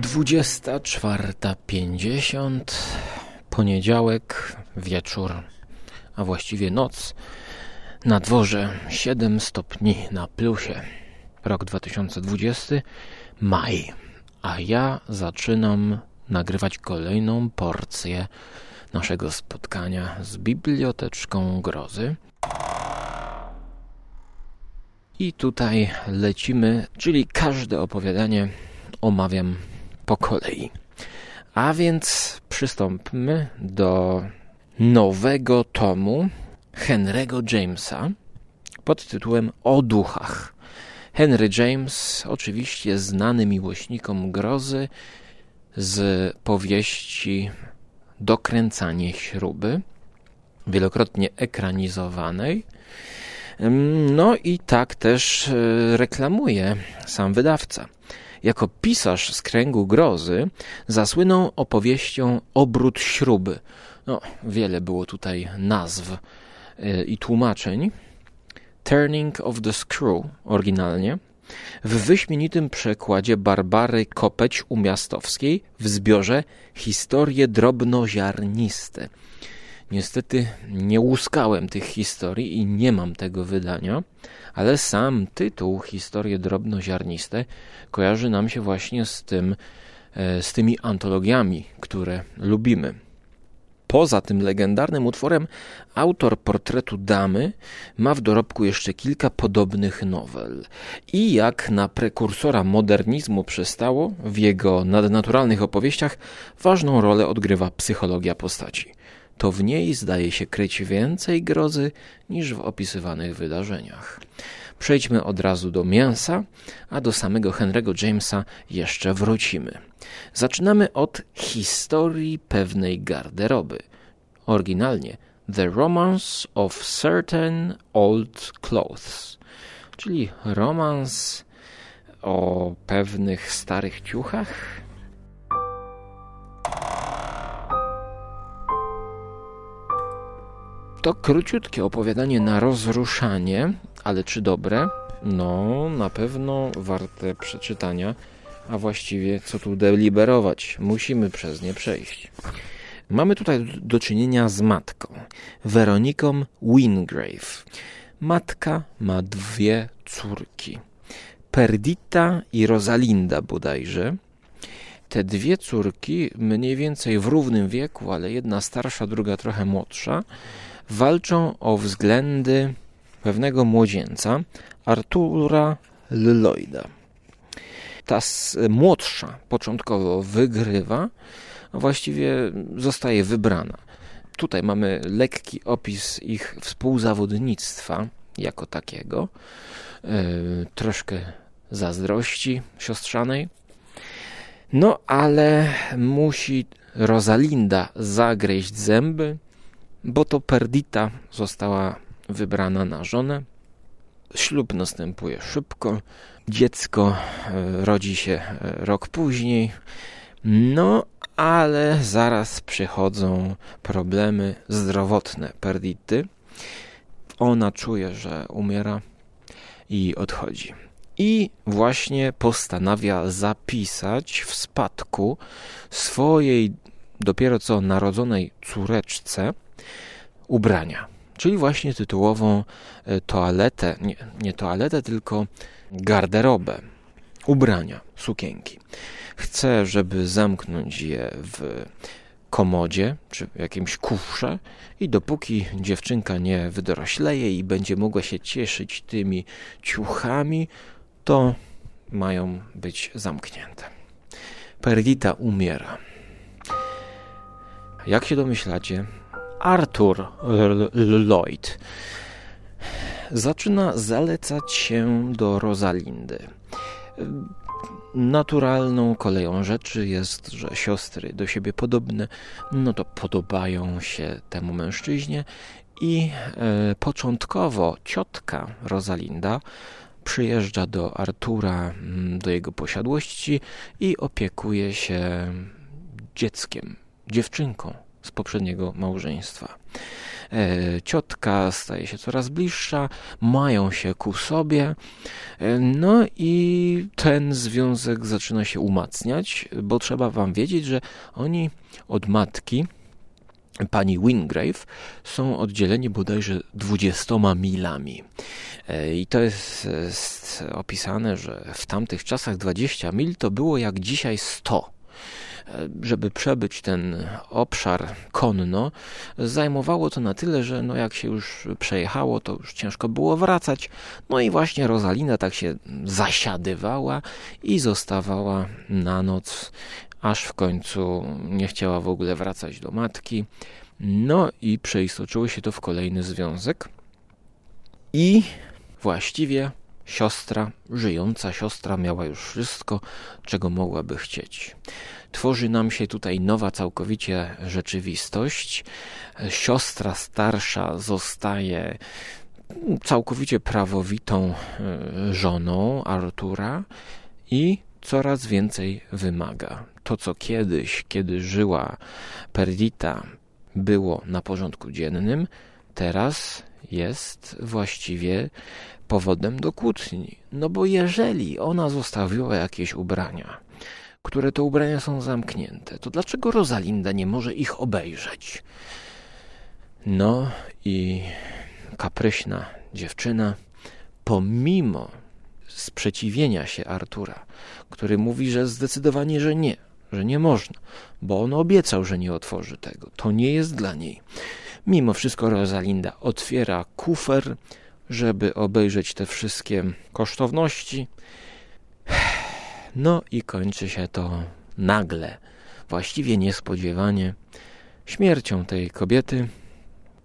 24.50, poniedziałek, wieczór, a właściwie noc. Na dworze 7 stopni na plusie. Rok 2020, maj. A ja zaczynam nagrywać kolejną porcję naszego spotkania z biblioteczką grozy. I tutaj lecimy, czyli każde opowiadanie omawiam po kolei. A więc przystąpmy do nowego tomu Henry'ego Jamesa pod tytułem O duchach. Henry James, oczywiście znany miłośnikom grozy z powieści Dokręcanie śruby, wielokrotnie ekranizowanej. No i tak też e, reklamuje sam wydawca. Jako pisarz z kręgu grozy zasłynął opowieścią Obrót śruby. No, wiele było tutaj nazw yy, i tłumaczeń. Turning of the Screw oryginalnie, w wyśmienitym przekładzie Barbary Kopeć Umiastowskiej w zbiorze Historie drobnoziarniste. Niestety nie łuskałem tych historii i nie mam tego wydania, ale sam tytuł Historie drobnoziarniste kojarzy nam się właśnie z tym, e, z tymi antologiami, które lubimy. Poza tym legendarnym utworem, autor portretu damy ma w dorobku jeszcze kilka podobnych nowel. I jak na prekursora modernizmu przystało, w jego nadnaturalnych opowieściach ważną rolę odgrywa psychologia postaci to w niej zdaje się kryć więcej grozy niż w opisywanych wydarzeniach. Przejdźmy od razu do mięsa, a do samego Henry'ego Jamesa jeszcze wrócimy. Zaczynamy od historii pewnej garderoby. Oryginalnie The Romance of Certain Old Clothes, czyli romans o pewnych starych ciuchach, To króciutkie opowiadanie na rozruszanie, ale czy dobre? No, na pewno warte przeczytania, a właściwie co tu deliberować, musimy przez nie przejść. Mamy tutaj do czynienia z matką, Weroniką Wingrave. Matka ma dwie córki, Perdita i Rosalinda bodajże. Te dwie córki, mniej więcej w równym wieku, ale jedna starsza, druga trochę młodsza, walczą o względy pewnego młodzieńca, Artura Lloyda. Ta młodsza początkowo wygrywa, a właściwie zostaje wybrana. Tutaj mamy lekki opis ich współzawodnictwa jako takiego, yy, troszkę zazdrości siostrzanej. No ale musi Rosalinda zagryźć zęby, bo to Perdita została wybrana na żonę. Ślub następuje szybko, dziecko e, rodzi się e, rok później. No, ale zaraz przychodzą problemy zdrowotne Perdity. Ona czuje, że umiera i odchodzi. I właśnie postanawia zapisać w spadku swojej dopiero co narodzonej córeczce ubrania, czyli właśnie tytułową e, toaletę, nie, nie toaletę, tylko garderobę, ubrania, sukienki. Chcę, żeby zamknąć je w komodzie czy jakimś kufrze i dopóki dziewczynka nie wydorośleje i będzie mogła się cieszyć tymi ciuchami, to mają być zamknięte. Perdita umiera. Jak się domyślacie, Arthur Lloyd zaczyna zalecać się do Rosalindy. Naturalną koleją rzeczy jest, że siostry do siebie podobne, no to podobają się temu mężczyźnie i e, początkowo ciotka Rosalinda przyjeżdża do Artura, mm, do jego posiadłości i opiekuje się dzieckiem, dziewczynką z poprzedniego małżeństwa. E, ciotka staje się coraz bliższa, mają się ku sobie, e, no i ten związek zaczyna się umacniać, bo trzeba wam wiedzieć, że oni od matki pani Wingrave są oddzieleni bodajże 20 milami. E, I to jest, jest opisane, że w tamtych czasach 20 mil to było jak dzisiaj 100 e, żeby przebyć ten obszar konno, zajmowało to na tyle, że no jak się już przejechało, to już ciężko było wracać. No i właśnie Rosalina tak się zasiadywała i zostawała na noc aż w końcu nie chciała w ogóle wracać do matki. No i przeistoczyło się to w kolejny związek. I właściwie siostra, żyjąca siostra, miała już wszystko, czego mogłaby chcieć. Tworzy nam się tutaj nowa całkowicie rzeczywistość. Siostra starsza zostaje całkowicie prawowitą e, żoną Artura i coraz więcej wymaga. To, co kiedyś, kiedy żyła Perdita, było na porządku dziennym, teraz jest właściwie powodem do kłótni. No bo jeżeli ona zostawiła jakieś ubrania, które to ubrania są zamknięte, to dlaczego Rosalinda nie może ich obejrzeć? No i kapryśna dziewczyna, pomimo sprzeciwienia się Artura, który mówi, że zdecydowanie, że nie, że nie można, bo on obiecał, że nie otworzy tego. To nie jest dla niej. Mimo wszystko Rosalinda otwiera kufer, żeby obejrzeć te wszystkie kosztowności. No i kończy się to nagle, właściwie niespodziewanie, śmiercią tej kobiety,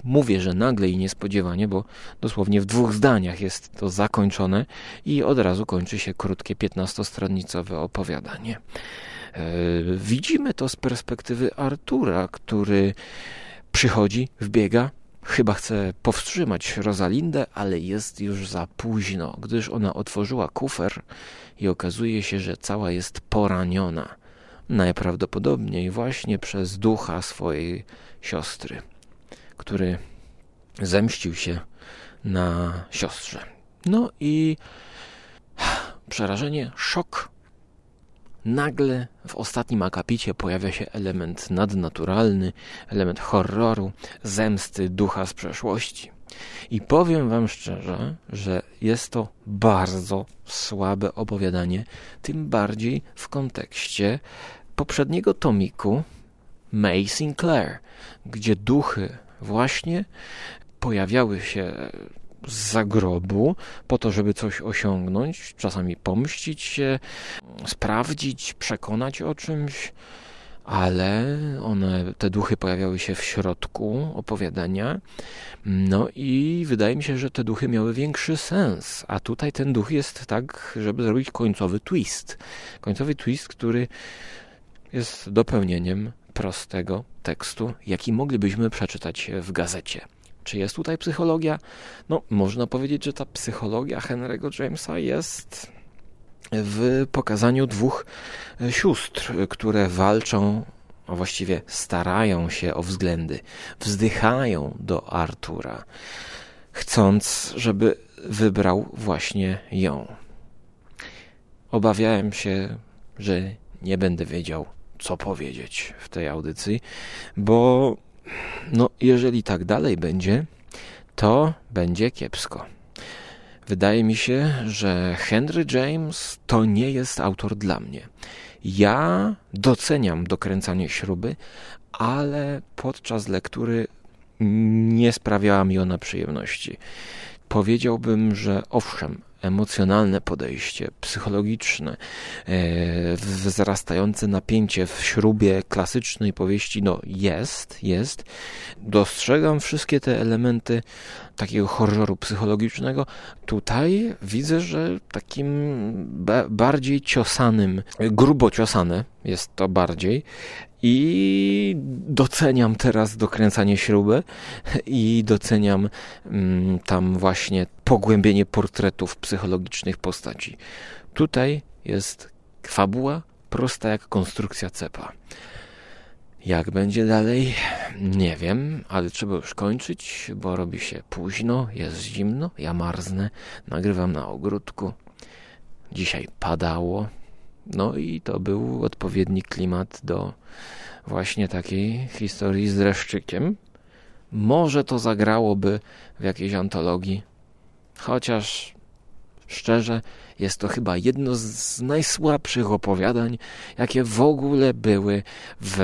Mówię, że nagle i niespodziewanie, bo dosłownie w dwóch zdaniach jest to zakończone i od razu kończy się krótkie 15-stronicowe opowiadanie. E, widzimy to z perspektywy Artura, który przychodzi, wbiega, chyba chce powstrzymać Rosalindę, ale jest już za późno, gdyż ona otworzyła kufer i okazuje się, że cała jest poraniona. Najprawdopodobniej właśnie przez ducha swojej siostry który zemścił się na siostrze. No i przerażenie, szok. Nagle w ostatnim akapicie pojawia się element nadnaturalny, element horroru, zemsty ducha z przeszłości. I powiem Wam szczerze, że jest to bardzo słabe opowiadanie, tym bardziej w kontekście poprzedniego tomiku May Sinclair, gdzie duchy właśnie pojawiały się z zagrobu po to, żeby coś osiągnąć, czasami pomścić się, sprawdzić, przekonać o czymś, ale one, te duchy pojawiały się w środku opowiadania. No i wydaje mi się, że te duchy miały większy sens, a tutaj ten duch jest tak, żeby zrobić końcowy twist. Końcowy twist, który jest dopełnieniem prostego tekstu, jaki moglibyśmy przeczytać w gazecie. Czy jest tutaj psychologia? No, można powiedzieć, że ta psychologia Henry'ego Jamesa jest w pokazaniu dwóch sióstr, które walczą, a właściwie starają się o względy, wzdychają do Artura, chcąc, żeby wybrał właśnie ją. Obawiałem się, że nie będę wiedział, co powiedzieć w tej audycji, bo no, jeżeli tak dalej będzie, to będzie kiepsko. Wydaje mi się, że Henry James to nie jest autor dla mnie. Ja doceniam dokręcanie śruby, ale podczas lektury nie sprawiała mi ona przyjemności. Powiedziałbym, że owszem, emocjonalne podejście, psychologiczne, e, wzrastające napięcie w śrubie klasycznej powieści, no jest, jest. Dostrzegam wszystkie te elementy takiego horroru psychologicznego. Tutaj widzę, że takim bardziej ciosanym, grubo ciosane jest to bardziej i doceniam teraz dokręcanie śruby i doceniam mm, tam właśnie pogłębienie portretów psychologicznych postaci. Tutaj jest fabuła prosta jak konstrukcja cepa. Jak będzie dalej? Nie wiem, ale trzeba już kończyć, bo robi się późno, jest zimno, ja marznę, nagrywam na ogródku. Dzisiaj padało, no i to był odpowiedni klimat do właśnie takiej historii z dreszczykiem. Może to zagrałoby w jakiejś antologii, chociaż szczerze jest to chyba jedno z najsłabszych opowiadań, jakie w ogóle były w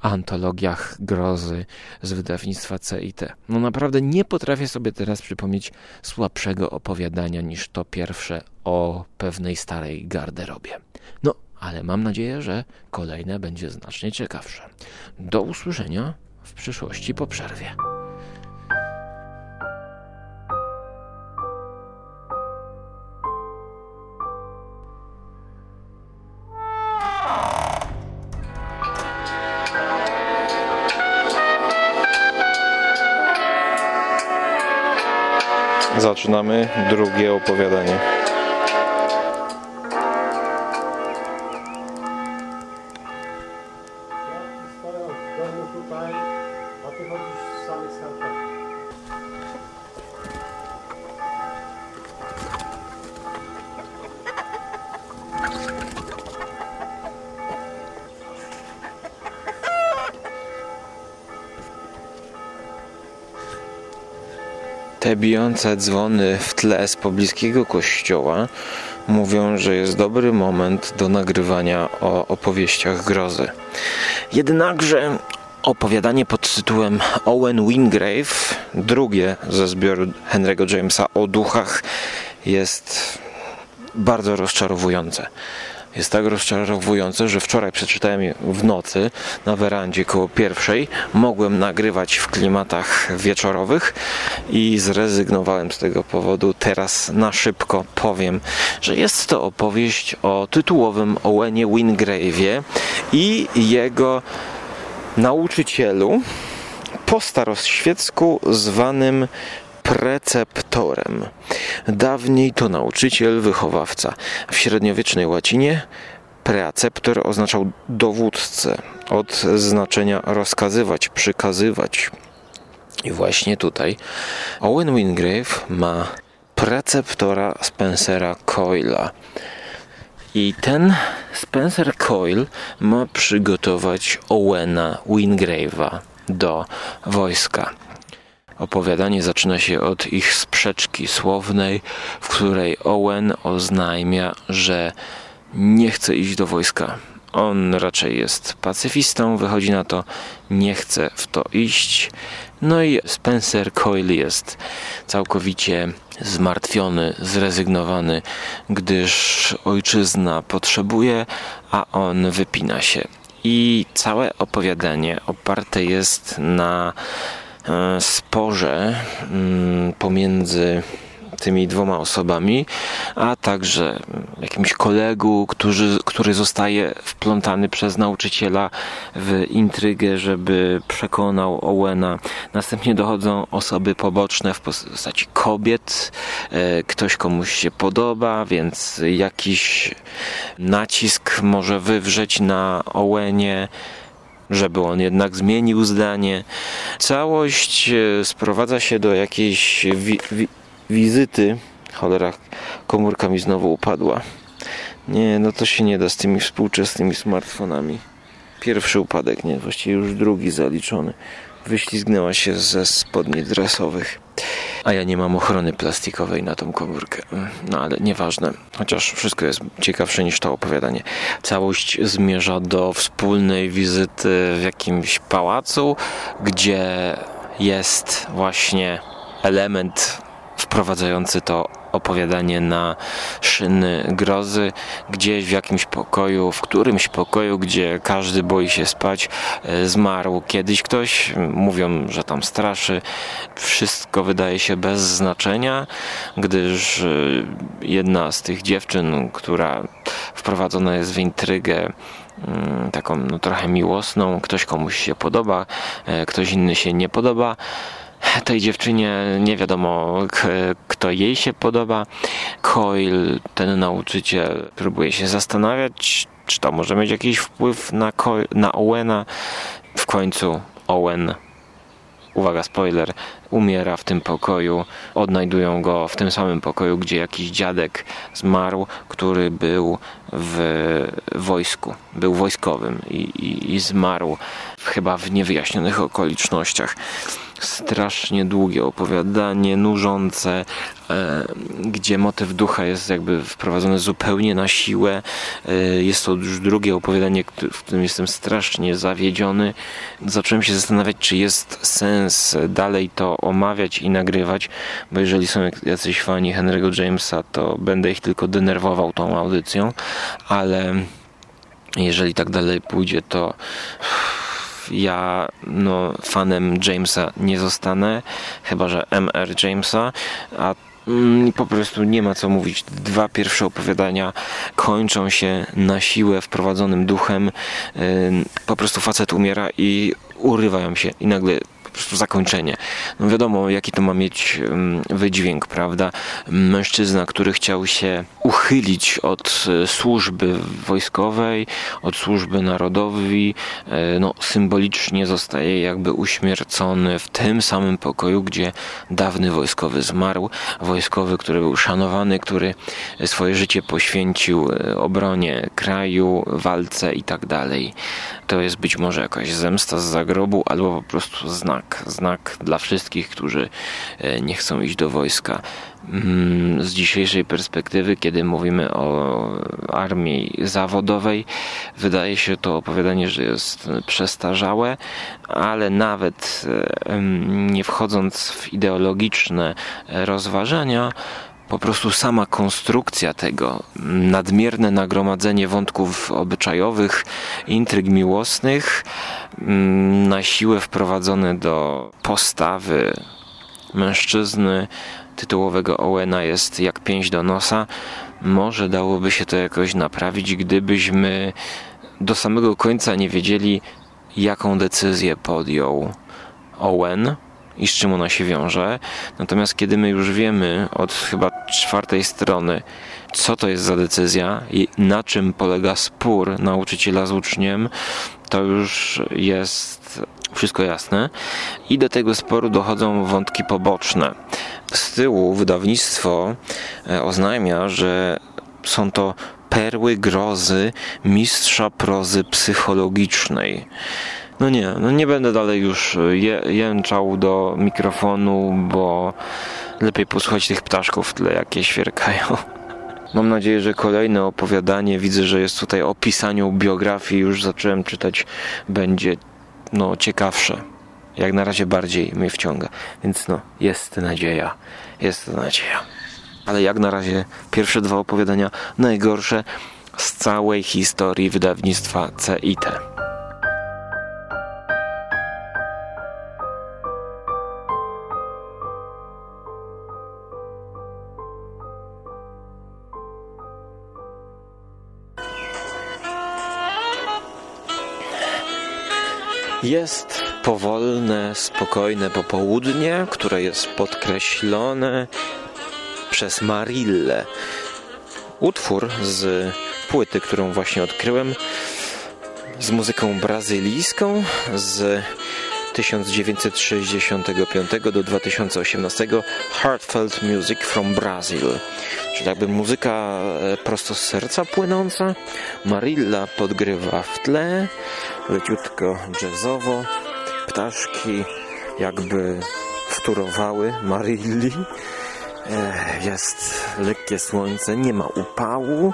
antologiach grozy z wydawnictwa CIT. No naprawdę nie potrafię sobie teraz przypomnieć słabszego opowiadania niż to pierwsze o pewnej starej garderobie. No, ale mam nadzieję, że kolejne będzie znacznie ciekawsze. Do usłyszenia w przyszłości po przerwie. Zaczynamy drugie opowiadanie. stoją w Te bijące dzwony w tle z pobliskiego kościoła mówią, że jest dobry moment do nagrywania o opowieściach grozy. Jednakże opowiadanie pod tytułem Owen Wingrave, drugie ze zbioru Henry'ego Jamesa o duchach, jest bardzo rozczarowujące. Jest tak rozczarowujące, że wczoraj przeczytałem w nocy na werandzie koło pierwszej. Mogłem nagrywać w klimatach wieczorowych i zrezygnowałem z tego powodu. Teraz na szybko powiem, że jest to opowieść o tytułowym Owenie Wingrave'ie i jego nauczycielu po zwanym preceptorem. Dawniej to nauczyciel, wychowawca. W średniowiecznej łacinie preceptor oznaczał dowódcę, od znaczenia rozkazywać, przykazywać. I właśnie tutaj Owen Wingrave ma preceptora Spencera Coila. I ten Spencer Coyle ma przygotować Owena Wingrave'a do wojska. Opowiadanie zaczyna się od ich sprzeczki słownej, w której Owen oznajmia, że nie chce iść do wojska. On raczej jest pacyfistą, wychodzi na to, nie chce w to iść. No i Spencer Coyle jest całkowicie zmartwiony, zrezygnowany, gdyż ojczyzna potrzebuje, a on wypina się. I całe opowiadanie oparte jest na sporze mm, pomiędzy tymi dwoma osobami, a także jakimś kolegu, który, który zostaje wplątany przez nauczyciela w intrygę, żeby przekonał Owena. Następnie dochodzą osoby poboczne w postaci kobiet. E, Ktoś komuś się podoba, więc jakiś nacisk może wywrzeć na Owenie żeby on jednak zmienił zdanie. Całość e, sprowadza się do jakiejś wi- wi- wizyty. Cholera, komórka mi znowu upadła. Nie, no to się nie da z tymi współczesnymi smartfonami. Pierwszy upadek, nie, właściwie już drugi zaliczony. Wyślizgnęła się ze spodni dresowych. A ja nie mam ochrony plastikowej na tą komórkę. No ale nieważne. Chociaż wszystko jest ciekawsze niż to opowiadanie. Całość zmierza do wspólnej wizyty w jakimś pałacu, gdzie jest właśnie element wprowadzający to opowiadanie na szyny grozy, gdzieś w jakimś pokoju, w którymś pokoju, gdzie każdy boi się spać, e, zmarł kiedyś ktoś, mówią, że tam straszy. Wszystko wydaje się bez znaczenia, gdyż e, jedna z tych dziewczyn, która wprowadzona jest w intrygę, mm, taką no, trochę miłosną, ktoś komuś się podoba, e, ktoś inny się nie podoba tej dziewczynie nie wiadomo, kto jej się podoba. Coil, ten nauczyciel, próbuje się zastanawiać, Czy to może mieć jakiś wpływ na, na Owena? W końcu Owen uwaga, spoiler, umiera w tym pokoju. Odnajdują go w tym samym pokoju, gdzie jakiś dziadek zmarł, który był w wojsku, był wojskowym i, i, i zmarł chyba w niewyjaśnionych okolicznościach strasznie długie opowiadanie, nużące, e, gdzie motyw ducha jest jakby wprowadzony zupełnie na siłę. E, jest to już drugie opowiadanie, w którym jestem strasznie zawiedziony. Zacząłem się zastanawiać, czy jest sens dalej to omawiać i nagrywać, bo jeżeli są jacyś fani Henry'ego Jamesa, to będę ich tylko denerwował tą audycją, ale jeżeli tak dalej pójdzie, to ja no, fanem Jamesa nie zostanę, chyba że MR Jamesa, a mm, po prostu nie ma co mówić. Dwa pierwsze opowiadania kończą się na siłę wprowadzonym duchem. Po prostu facet umiera i urywają się i nagle prostu zakończenie. No wiadomo, jaki to ma mieć wydźwięk, prawda? Mężczyzna, który chciał się uchylić od e, służby wojskowej, od służby narodowej, no, symbolicznie zostaje jakby uśmiercony w tym samym pokoju, gdzie dawny wojskowy zmarł. Wojskowy, który był szanowany, który swoje życie poświęcił e, obronie kraju, walce i tak dalej. To jest być może jakaś zemsta z zagrobu, albo po prostu znak. Znak dla wszystkich, którzy e, nie chcą iść do wojska. Mm, z dzisiejszej perspektywy, kiedy mówimy o armii zawodowej, wydaje się to opowiadanie, że jest przestarzałe, ale nawet e, nie wchodząc w ideologiczne rozważania, po prostu sama konstrukcja tego, nadmierne nagromadzenie wątków obyczajowych, intryg miłosnych, mm, na siłę wprowadzone do postawy mężczyzny tytułowego Owena jest jak pięść do nosa. Może dałoby się to jakoś naprawić, gdybyśmy do samego końca nie wiedzieli, jaką decyzję podjął Owen i z czym ona się wiąże. Natomiast kiedy my już wiemy od chyba czwartej strony, co to jest za decyzja i na czym polega spór nauczyciela z uczniem, to już jest wszystko jasne. I do tego sporu dochodzą wątki poboczne. Z tyłu wydawnictwo e, oznajmia, że są to perły grozy mistrza prozy psychologicznej. No nie, no nie będę dalej już e, je, jęczał do mikrofonu, bo lepiej posłuchać tych ptaszków w tle, jakie świerkają. Mam nadzieję, że kolejne opowiadanie, widzę, że jest tutaj o pisaniu biografii, już zacząłem czytać, będzie no, ciekawsze. Jak na razie bardziej mnie wciąga. Więc no, jest nadzieja. Jest nadzieja. Ale jak na razie pierwsze dwa opowiadania najgorsze z całej historii wydawnictwa CIT. Jest powolne, spokojne popołudnie, które jest podkreślone przez Marille. Utwór z płyty, którą właśnie odkryłem, z muzyką brazylijską z 1965 do 2018 Heartfelt Music from Brazil. Czyli jakby muzyka e, prosto z serca płynąca. Marilla podgrywa w tle, leciutko jazzowo. Ptaszki jakby wturowały Marilli. Jest lekkie słońce, nie ma upału.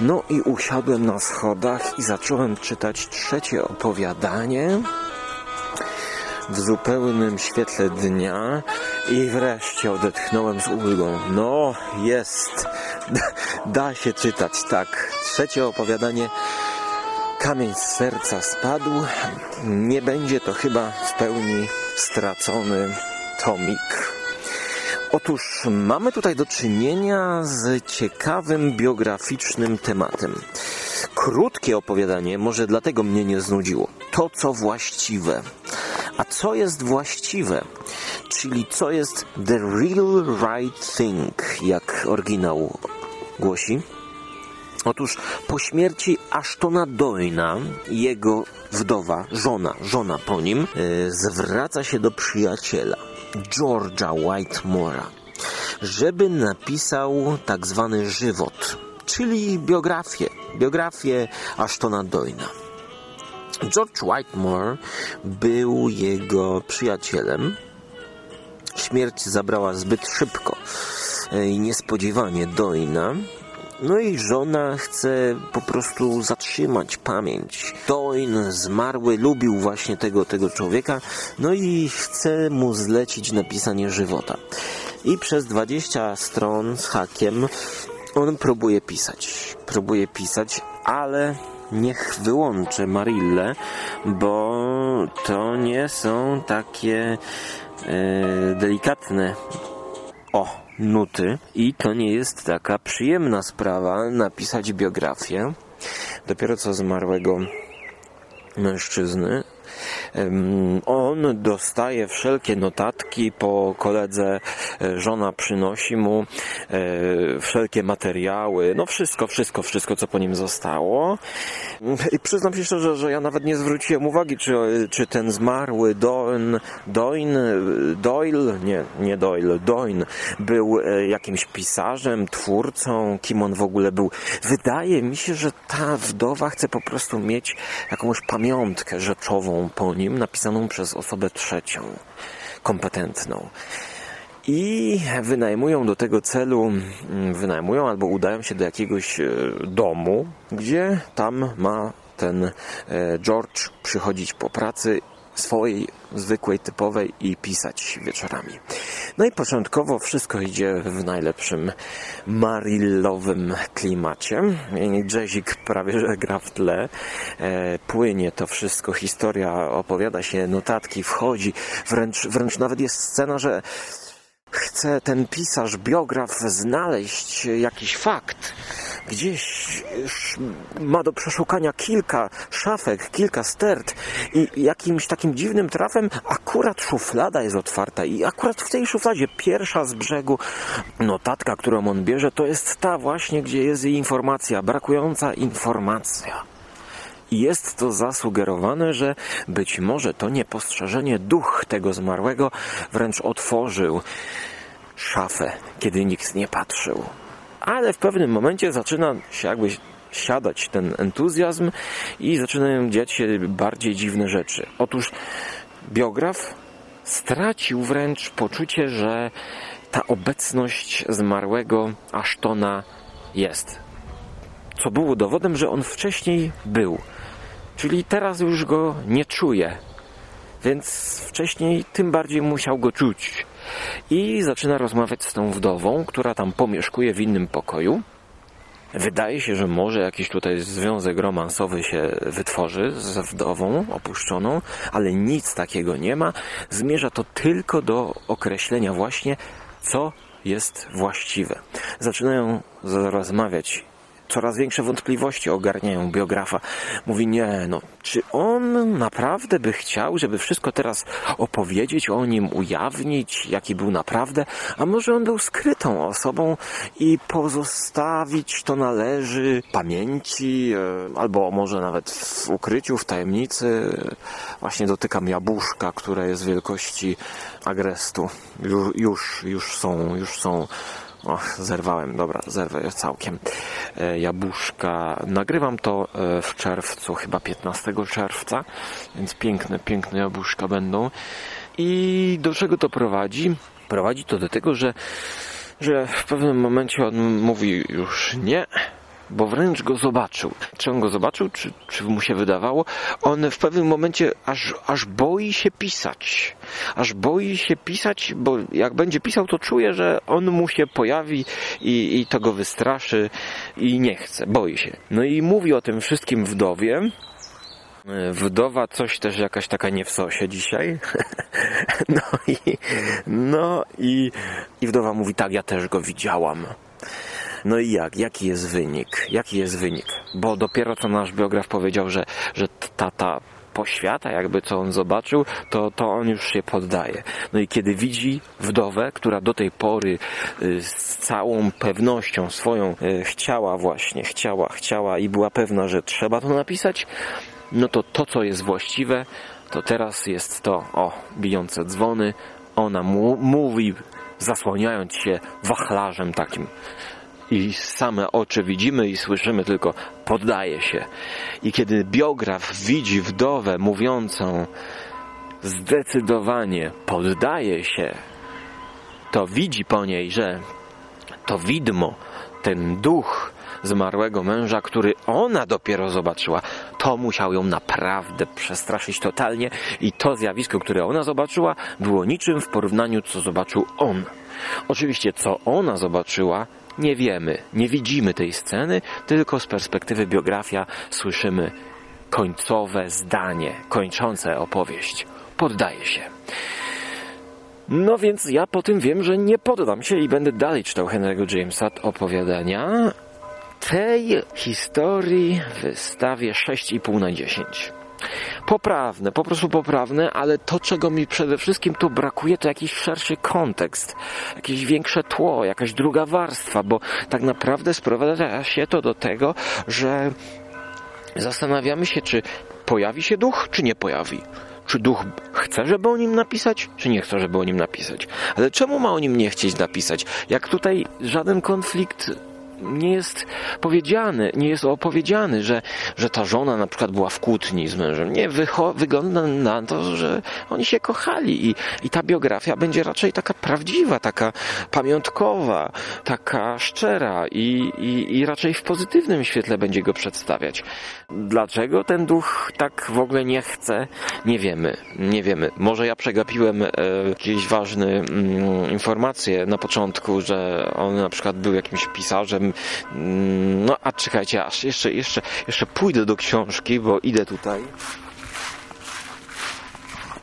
No i usiadłem na schodach i zacząłem czytać trzecie opowiadanie w zupełnym świetle dnia i wreszcie odetchnąłem z ulgą. No, jest. Da się czytać, tak. Trzecie opowiadanie Kamień z serca spadł. Nie będzie to chyba w pełni stracony tomik. Otóż mamy tutaj do czynienia z ciekawym biograficznym tematem. Krótkie opowiadanie może dlatego mnie nie znudziło. To, co właściwe. A co jest właściwe? Czyli co jest the real right thing, jak oryginał głosi. Otóż po śmierci Ashtona Doyna, jego wdowa, żona, żona po nim, yy, zwraca się do przyjaciela, George'a Whitemora, żeby napisał tak zwany żywot, czyli biografię, biografię Ashtona Doyna. George Whitemore był jego przyjacielem. Śmierć zabrała zbyt szybko i niespodziewanie Doyna. No i żona chce po prostu zatrzymać pamięć. Doyn zmarły lubił właśnie tego, tego człowieka, no i chce mu zlecić napisanie żywota. I przez 20 stron z hakiem on próbuje pisać. Próbuje pisać, ale niech wyłączę Marillę, bo to nie są takie e, delikatne o nuty. I to nie jest taka przyjemna sprawa napisać biografię. Dopiero co zmarłego mężczyzny on dostaje wszelkie notatki po koledze, e, żona przynosi mu e, wszelkie materiały, no wszystko, wszystko, wszystko, co po nim zostało. I przyznam się szczerze, że ja nawet nie zwróciłem uwagi, czy, czy ten zmarły Doyn, Doyn, Doyle, nie, nie Doyle, Doyn był e, jakimś pisarzem, twórcą, kim on w ogóle był. Wydaje mi się, że ta wdowa chce po prostu mieć jakąś pamiątkę rzeczową po nim, napisaną przez osobę trzecią, kompetentną. I wynajmują do tego celu, mm, wynajmują albo udają się do jakiegoś e, domu, gdzie tam ma ten e, George przychodzić po pracy swojej zwykłej, typowej i pisać wieczorami. No i początkowo wszystko idzie w najlepszym marillowym klimacie. Jazzik prawie że gra w tle. E, płynie to wszystko, historia opowiada się, notatki wchodzi, wręcz, wręcz nawet jest scena, że chce ten pisarz, biograf znaleźć jakiś fakt gdzieś ma do przeszukania kilka szafek, kilka stert i jakimś takim dziwnym trafem akurat szuflada jest otwarta i akurat w tej szufladzie pierwsza z brzegu notatka, którą on bierze, to jest ta właśnie, gdzie jest jej informacja, brakująca informacja. Jest to zasugerowane, że być może to niepostrzeżenie duch tego zmarłego wręcz otworzył szafę, kiedy nikt nie patrzył ale w pewnym momencie zaczyna się jakby siadać ten entuzjazm i zaczynają dziać się bardziej dziwne rzeczy. Otóż biograf stracił wręcz poczucie, że ta obecność zmarłego Ashtona jest. Co było dowodem, że on wcześniej był. Czyli teraz już go nie czuje. Więc wcześniej tym bardziej musiał go czuć i zaczyna rozmawiać z tą wdową, która tam pomieszkuje w innym pokoju. Wydaje się, że może jakiś tutaj związek romansowy się wytworzy z wdową opuszczoną, ale nic takiego nie ma. Zmierza to tylko do określenia właśnie, co jest właściwe. Zaczynają rozmawiać coraz większe wątpliwości ogarniają biografa. Mówi, nie, no, czy on naprawdę by chciał, żeby wszystko teraz opowiedzieć o nim, ujawnić, jaki był naprawdę, a może on był skrytą osobą i pozostawić to należy pamięci, e, albo może nawet w ukryciu, w tajemnicy. Właśnie dotykam jabłuszka, które jest wielkości agrestu. Już, już, już są, już są o, zerwałem, dobra, zerwę całkiem. E, jabłuszka. Nagrywam to e, w czerwcu, chyba 15 czerwca, więc piękne, piękne jabłuszka będą. I do czego to prowadzi? Prowadzi to do tego, że, że w pewnym momencie on mówi już nie, bo wręcz go zobaczył. Czy on go zobaczył, czy, czy mu się wydawało? On w pewnym momencie aż, aż boi się pisać. Aż boi się pisać, bo jak będzie pisał, to czuje, że on mu się pojawi i, i to go wystraszy i nie chce, boi się. No i mówi o tym wszystkim wdowie, Wdowa coś też jakaś taka nie w sosie dzisiaj. No i, no i, i wdowa mówi, tak, ja też go widziałam. No i jak? Jaki jest wynik? Jaki jest wynik? Bo dopiero co nasz biograf powiedział, że, że ta, ta poświata, jakby co on zobaczył, to, to on już się poddaje. No i kiedy widzi wdowę, która do tej pory y, z całą pewnością swoją y, chciała właśnie, chciała, chciała i była pewna, że trzeba to napisać, no to to, co jest właściwe, to teraz jest to, o, bijące dzwony, ona mu, mówi, zasłaniając się wachlarzem takim i same oczy widzimy i słyszymy tylko poddaje się. I kiedy biograf widzi wdowę mówiącą zdecydowanie poddaje się, to widzi po niej, że to widmo, ten duch zmarłego męża, który ona dopiero zobaczyła, to musiał ją naprawdę przestraszyć totalnie i to zjawisko, które ona zobaczyła, było niczym w porównaniu, co zobaczył on. Oczywiście, co ona zobaczyła, nie wiemy, nie widzimy tej sceny, tylko z perspektywy biografia słyszymy końcowe zdanie, kończące opowieść. Poddaje się. No więc ja po tym wiem, że nie poddam się i będę dalej czytał Henry'ego Jamesa opowiadania. Tej historii wystawię 6,5 na 10 poprawne, po prostu poprawne, ale to, czego mi przede wszystkim tu brakuje, to jakiś szerszy kontekst, jakieś większe tło, jakaś druga warstwa, bo tak naprawdę sprowadza się to do tego, że zastanawiamy się, czy pojawi się duch, czy nie pojawi. Czy duch chce, żeby o nim napisać, czy nie chce, żeby o nim napisać? Ale czemu ma o nim nie chcieć napisać? Jak tutaj żaden konflikt nie jest powiedziany, nie jest opowiedziany, że, że ta żona na przykład była w kłótni z mężem. Nie, wygląda na to, że oni się kochali i, i ta biografia będzie raczej taka prawdziwa, taka pamiątkowa, taka szczera i, i, i raczej w pozytywnym świetle będzie go przedstawiać. Dlaczego ten duch tak w ogóle nie chce? Nie wiemy, nie wiemy. Może ja przegapiłem e, jakieś ważne mm, informacje na początku, że on na przykład był jakimś pisarzem no a czekajcie, aż jeszcze, jeszcze, jeszcze pójdę do książki, bo idę tutaj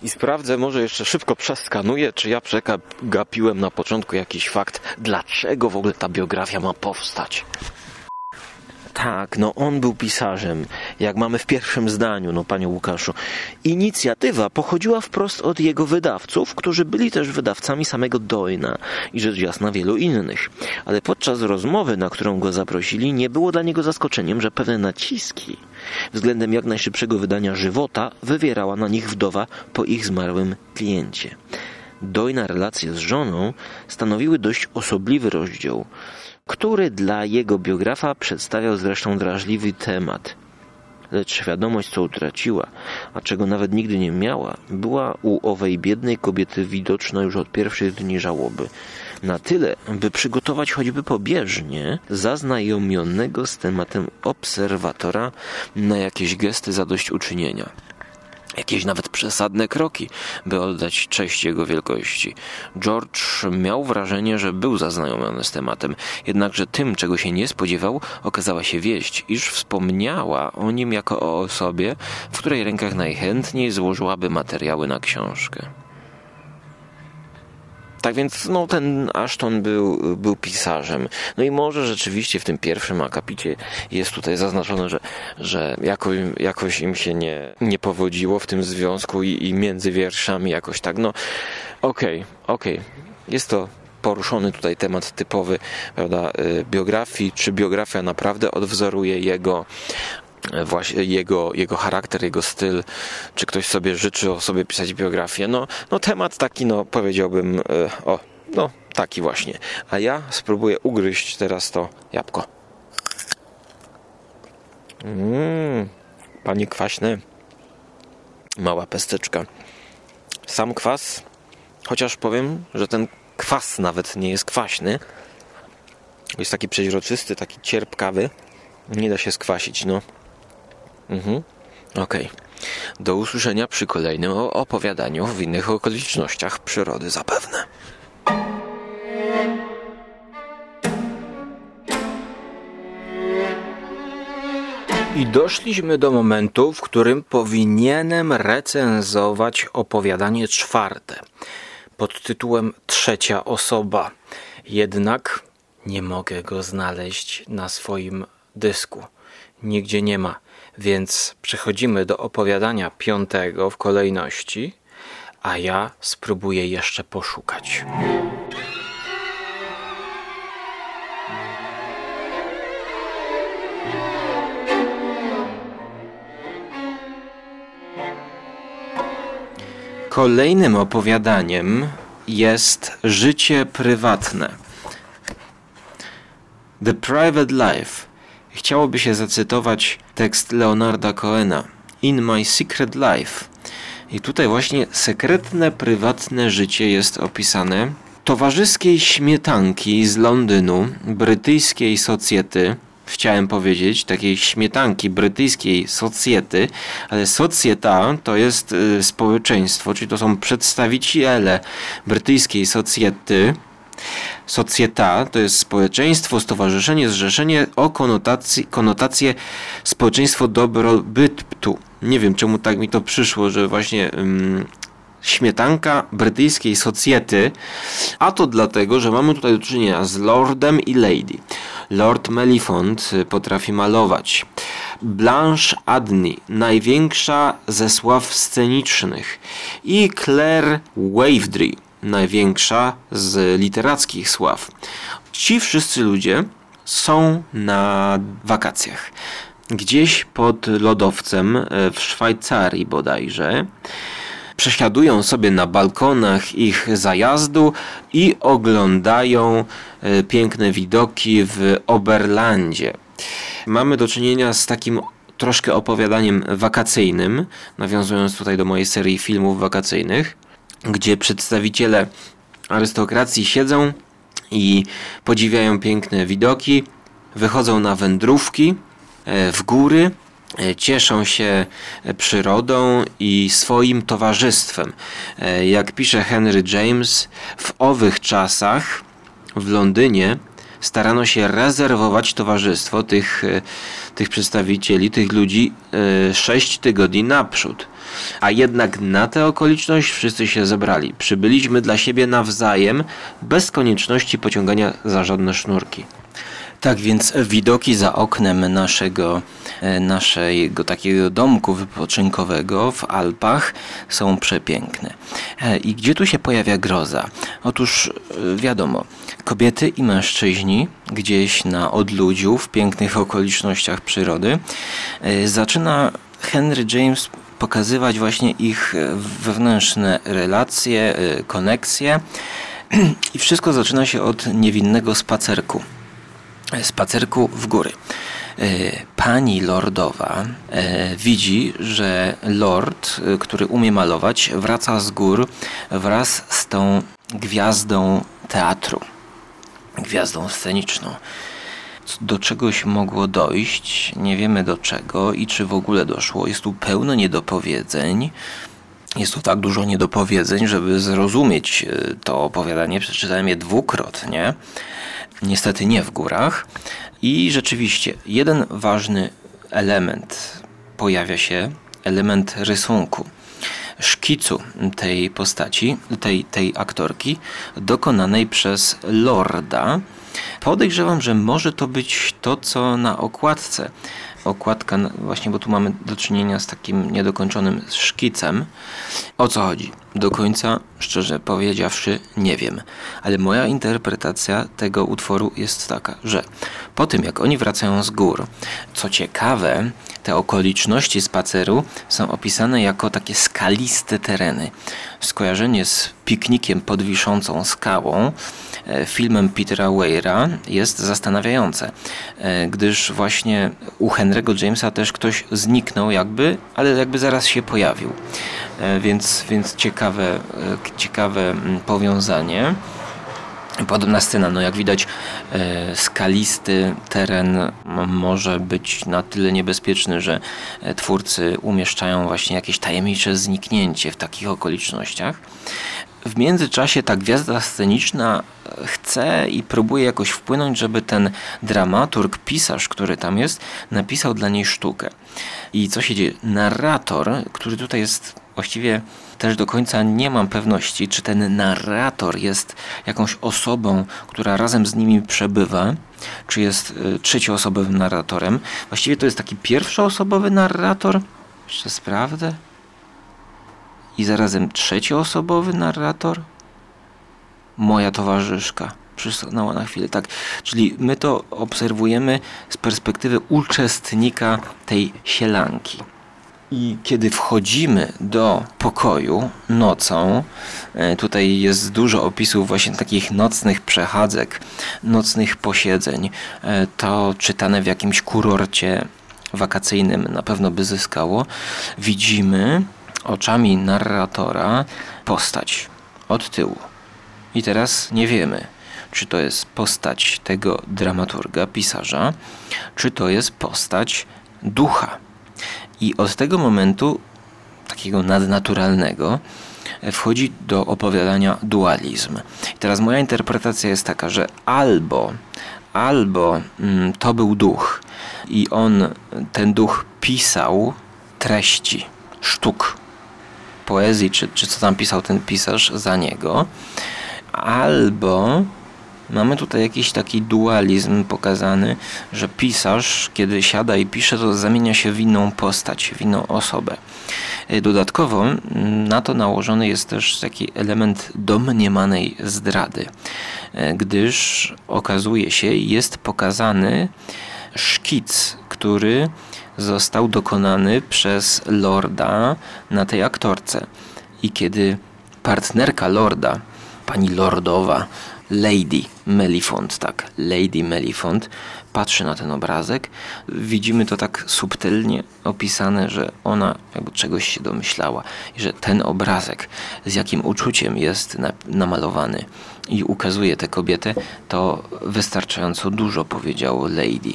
i sprawdzę, może jeszcze szybko przeskanuję, czy ja przegapiłem na początku jakiś fakt, dlaczego w ogóle ta biografia ma powstać. Tak, no on był pisarzem, jak mamy w pierwszym zdaniu, no panie Łukaszu. Inicjatywa pochodziła wprost od jego wydawców, którzy byli też wydawcami samego Doyna i rzecz jasna wielu innych. Ale podczas rozmowy, na którą go zaprosili, nie było dla niego zaskoczeniem, że pewne naciski względem jak najszybszego wydania żywota wywierała na nich wdowa po ich zmarłym kliencie. Dojna relacje z żoną stanowiły dość osobliwy rozdział który dla jego biografa przedstawiał zresztą drażliwy temat. Lecz świadomość, co utraciła, a czego nawet nigdy nie miała, była u owej biednej kobiety widoczna już od pierwszych dni żałoby. Na tyle, by przygotować choćby pobieżnie zaznajomionego z tematem obserwatora na jakieś gesty zadośćuczynienia jakieś nawet przesadne kroki, by oddać cześć jego wielkości. George miał wrażenie, że był zaznajomiony z tematem, jednakże tym, czego się nie spodziewał, okazała się wieść, iż wspomniała o nim jako o osobie, w której rękach najchętniej złożyłaby materiały na książkę. Tak więc no, ten Ashton był, był pisarzem. No i może rzeczywiście w tym pierwszym akapicie jest tutaj zaznaczone, że, że jakoś, jakoś im się nie, nie powodziło w tym związku i, i między wierszami jakoś tak. No okej, okay, okej. Okay. Jest to poruszony tutaj temat typowy prawda, y, biografii, czy biografia naprawdę odwzoruje jego właśnie jego, jego charakter, jego styl, czy ktoś sobie życzy o sobie pisać biografię. No, no temat taki, no powiedziałbym, e, o, no taki właśnie. A ja spróbuję ugryźć teraz to jabłko. Mmm, panie kwaśne. Mała pesteczka. Sam kwas, chociaż powiem, że ten kwas nawet nie jest kwaśny. Jest taki przeźroczysty, taki cierpkawy. Nie da się skwasić, no. Mhm. Okej. Okay. Do usłyszenia przy kolejnym opowiadaniu w innych okolicznościach przyrody zapewne. I doszliśmy do momentu, w którym powinienem recenzować opowiadanie czwarte pod tytułem Trzecia osoba. Jednak nie mogę go znaleźć na swoim dysku. Nigdzie nie ma Więc przechodzimy do opowiadania piątego w kolejności, a ja spróbuję jeszcze poszukać. Kolejnym opowiadaniem jest życie prywatne. The Private Life. Chciałoby się zacytować tekst Leonarda Cohena In My Secret Life. I tutaj właśnie sekretne, prywatne życie jest opisane towarzyskiej śmietanki z Londynu, brytyjskiej socjety, chciałem powiedzieć, takiej śmietanki brytyjskiej socjety, ale socjeta to jest y, społeczeństwo, czyli to są przedstawiciele brytyjskiej socjety. Socjeta to jest społeczeństwo, stowarzyszenie, zrzeszenie o konotacji, konotację społeczeństwo dobrobytu. Nie wiem czemu tak mi to przyszło, że właśnie śmietanka brytyjskiej socjety, a to dlatego, że mamy tutaj do czynienia z lordem i lady. Lord Melifont potrafi malować. Blanche Adney, największa ze sław scenicznych i Claire Wavedry, największa z literackich sław. Ci wszyscy ludzie są na wakacjach. Gdzieś pod lodowcem w Szwajcarii bodajże przesiadują sobie na balkonach ich zajazdu i oglądają e, piękne widoki w Oberlandzie. Mamy do czynienia z takim troszkę opowiadaniem wakacyjnym, nawiązując tutaj do mojej serii filmów wakacyjnych, gdzie przedstawiciele arystokracji siedzą i podziwiają piękne widoki, wychodzą na wędrówki e, w góry E, cieszą się przyrodą i swoim towarzystwem. E, jak pisze Henry James, w owych czasach w Londynie starano się rezerwować towarzystwo tych, tych przedstawicieli, tych ludzi sześć tygodni naprzód. A jednak na tę okoliczność wszyscy się zebrali. Przybyliśmy dla siebie nawzajem, bez konieczności pociągania za żadne sznurki. Tak więc widoki za oknem naszego, e, naszego takiego domku wypoczynkowego w Alpach są przepiękne. E, I gdzie tu się pojawia groza? Otóż e, wiadomo, kobiety i mężczyźni gdzieś na odludziu, w pięknych okolicznościach przyrody, zaczyna Henry James pokazywać właśnie ich wewnętrzne relacje, koneksje. I wszystko zaczyna się od niewinnego spacerku spacerku w góry. E, pani lordowa e, widzi, że lord, e, który umie malować, wraca z gór wraz z tą gwiazdą teatru, gwiazdą sceniczną. Do czegoś mogło dojść, nie wiemy do czego i czy w ogóle doszło. Jest tu pełno niedopowiedzeń. Jest tu tak dużo niedopowiedzeń, żeby zrozumieć to opowiadanie, przeczytałem je dwukrotnie niestety nie w górach. I rzeczywiście jeden ważny element pojawia się, element rysunku szkicu tej postaci, tej, tej aktorki, dokonanej przez Lorda. Podejrzewam, że może to być to, co na okładce. Okładka, właśnie, bo tu mamy do czynienia z takim niedokończonym szkicem. O co chodzi? Do końca, szczerze powiedziawszy, nie wiem. Ale moja interpretacja tego utworu jest taka, że po tym jak oni wracają z gór, co ciekawe, te okoliczności spaceru są opisane jako takie skaliste tereny. Skojarzenie z piknikiem pod wiszącą skałą e, filmem Petera Weira jest zastanawiające, e, gdyż właśnie u Henry'ego Jamesa też ktoś zniknął jakby, ale jakby zaraz się pojawił. E, więc, więc ciekawe, ciekawe mm, powiązanie. Podobna scena, no jak widać, e, skalisty teren może być na tyle niebezpieczny, że e, twórcy umieszczają właśnie jakieś tajemnicze zniknięcie w takich okolicznościach. W międzyczasie ta gwiazda sceniczna e, chce i próbuje jakoś wpłynąć, żeby ten dramaturg, pisarz, który tam jest, napisał dla niej sztukę. I co się dzieje? Narrator, który tutaj jest Właściwie też do końca nie mam pewności, czy ten narrator jest jakąś osobą, która razem z nimi przebywa, czy jest y, trzecioosobowym narratorem. Właściwie to jest taki pierwszoosobowy narrator. Jeszcze sprawdzę. I zarazem trzecioosobowy narrator. Moja towarzyszka przystanęła na chwilę, tak. Czyli my to obserwujemy z perspektywy uczestnika tej sielanki. I kiedy wchodzimy do pokoju nocą, e, tutaj jest dużo opisów właśnie takich nocnych przechadzek, nocnych posiedzeń. E, to czytane w jakimś kurorcie wakacyjnym na pewno by zyskało. Widzimy oczami narratora postać od tyłu. I teraz nie wiemy, czy to jest postać tego dramaturga, pisarza, czy to jest postać ducha. I od tego momentu, takiego nadnaturalnego, wchodzi do opowiadania dualizm. I teraz moja interpretacja jest taka, że albo, albo mm, to był duch i on, ten duch pisał treści, sztuk, poezji, czy, czy co tam pisał ten pisarz za niego, albo Mamy tutaj jakiś taki dualizm pokazany, że pisarz, kiedy siada i pisze, to zamienia się w inną postać, w inną osobę. E, dodatkowo mm, na to nałożony jest też taki element domniemanej zdrady, e, gdyż okazuje się, jest pokazany szkic, który został dokonany przez Lorda na tej aktorce. I kiedy partnerka Lorda, pani Lordowa, Lady Melifont, tak, Lady Melifont patrzy na ten obrazek. Widzimy to tak subtelnie opisane, że ona jakby czegoś się domyślała i że ten obrazek z jakim uczuciem jest namalowany i ukazuje tę kobietę, to wystarczająco dużo powiedział Lady.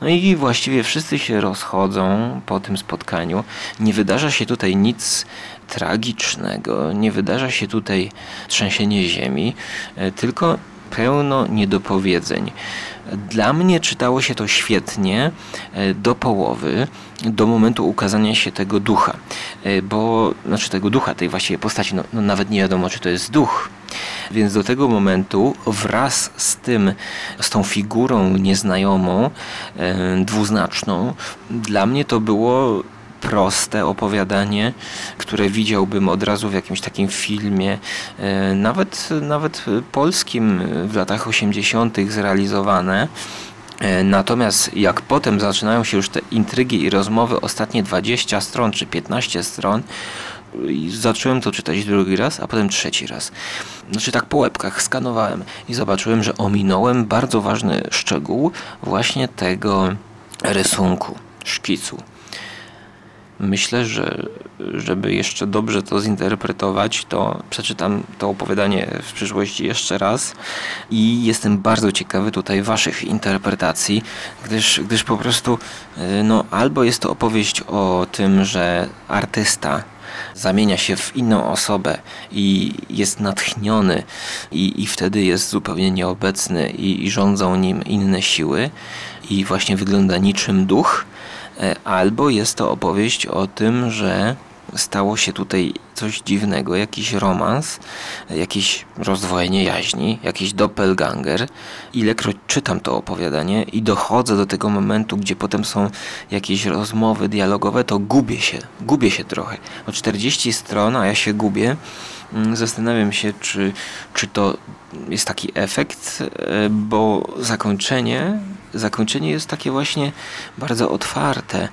No i właściwie wszyscy się rozchodzą po tym spotkaniu. Nie wydarza się tutaj nic tragicznego, nie wydarza się tutaj trzęsienie ziemi, e, tylko pełno niedopowiedzeń. Dla mnie czytało się to świetnie e, do połowy, do momentu ukazania się tego ducha, e, bo, znaczy tego ducha, tej właściwie postaci, no, no nawet nie wiadomo, czy to jest duch. Więc do tego momentu wraz z tym, z tą figurą nieznajomą, dwuznaczną, dla mnie to było proste opowiadanie, które widziałbym od razu w jakimś takim filmie, e, nawet, nawet polskim w latach 80. zrealizowane. E, natomiast jak potem zaczynają się już te intrygi i rozmowy, ostatnie 20 stron czy 15 stron, i zacząłem to czytać drugi raz, a potem trzeci raz. Znaczy tak po łebkach skanowałem i zobaczyłem, że ominąłem bardzo ważny szczegół właśnie tego rysunku, szkicu. Myślę, że żeby jeszcze dobrze to zinterpretować, to przeczytam to opowiadanie w przyszłości jeszcze raz i jestem bardzo ciekawy tutaj Waszych interpretacji, gdyż, gdyż po prostu y, no, albo jest to opowieść o tym, że artysta zamienia się w inną osobę i jest natchniony i, i wtedy jest zupełnie nieobecny i, i rządzą nim inne siły i właśnie wygląda niczym duch, albo jest to opowieść o tym, że stało się tutaj coś dziwnego, jakiś romans, jakieś rozdwojenie jaźni, jakiś doppelganger. Ilekroć czytam to opowiadanie i dochodzę do tego momentu, gdzie potem są jakieś rozmowy dialogowe, to gubię się, gubię się trochę. O 40 stron, a ja się gubię. Mm, zastanawiam się, czy, czy to jest taki efekt, e, bo zakończenie, zakończenie jest takie właśnie bardzo otwarte.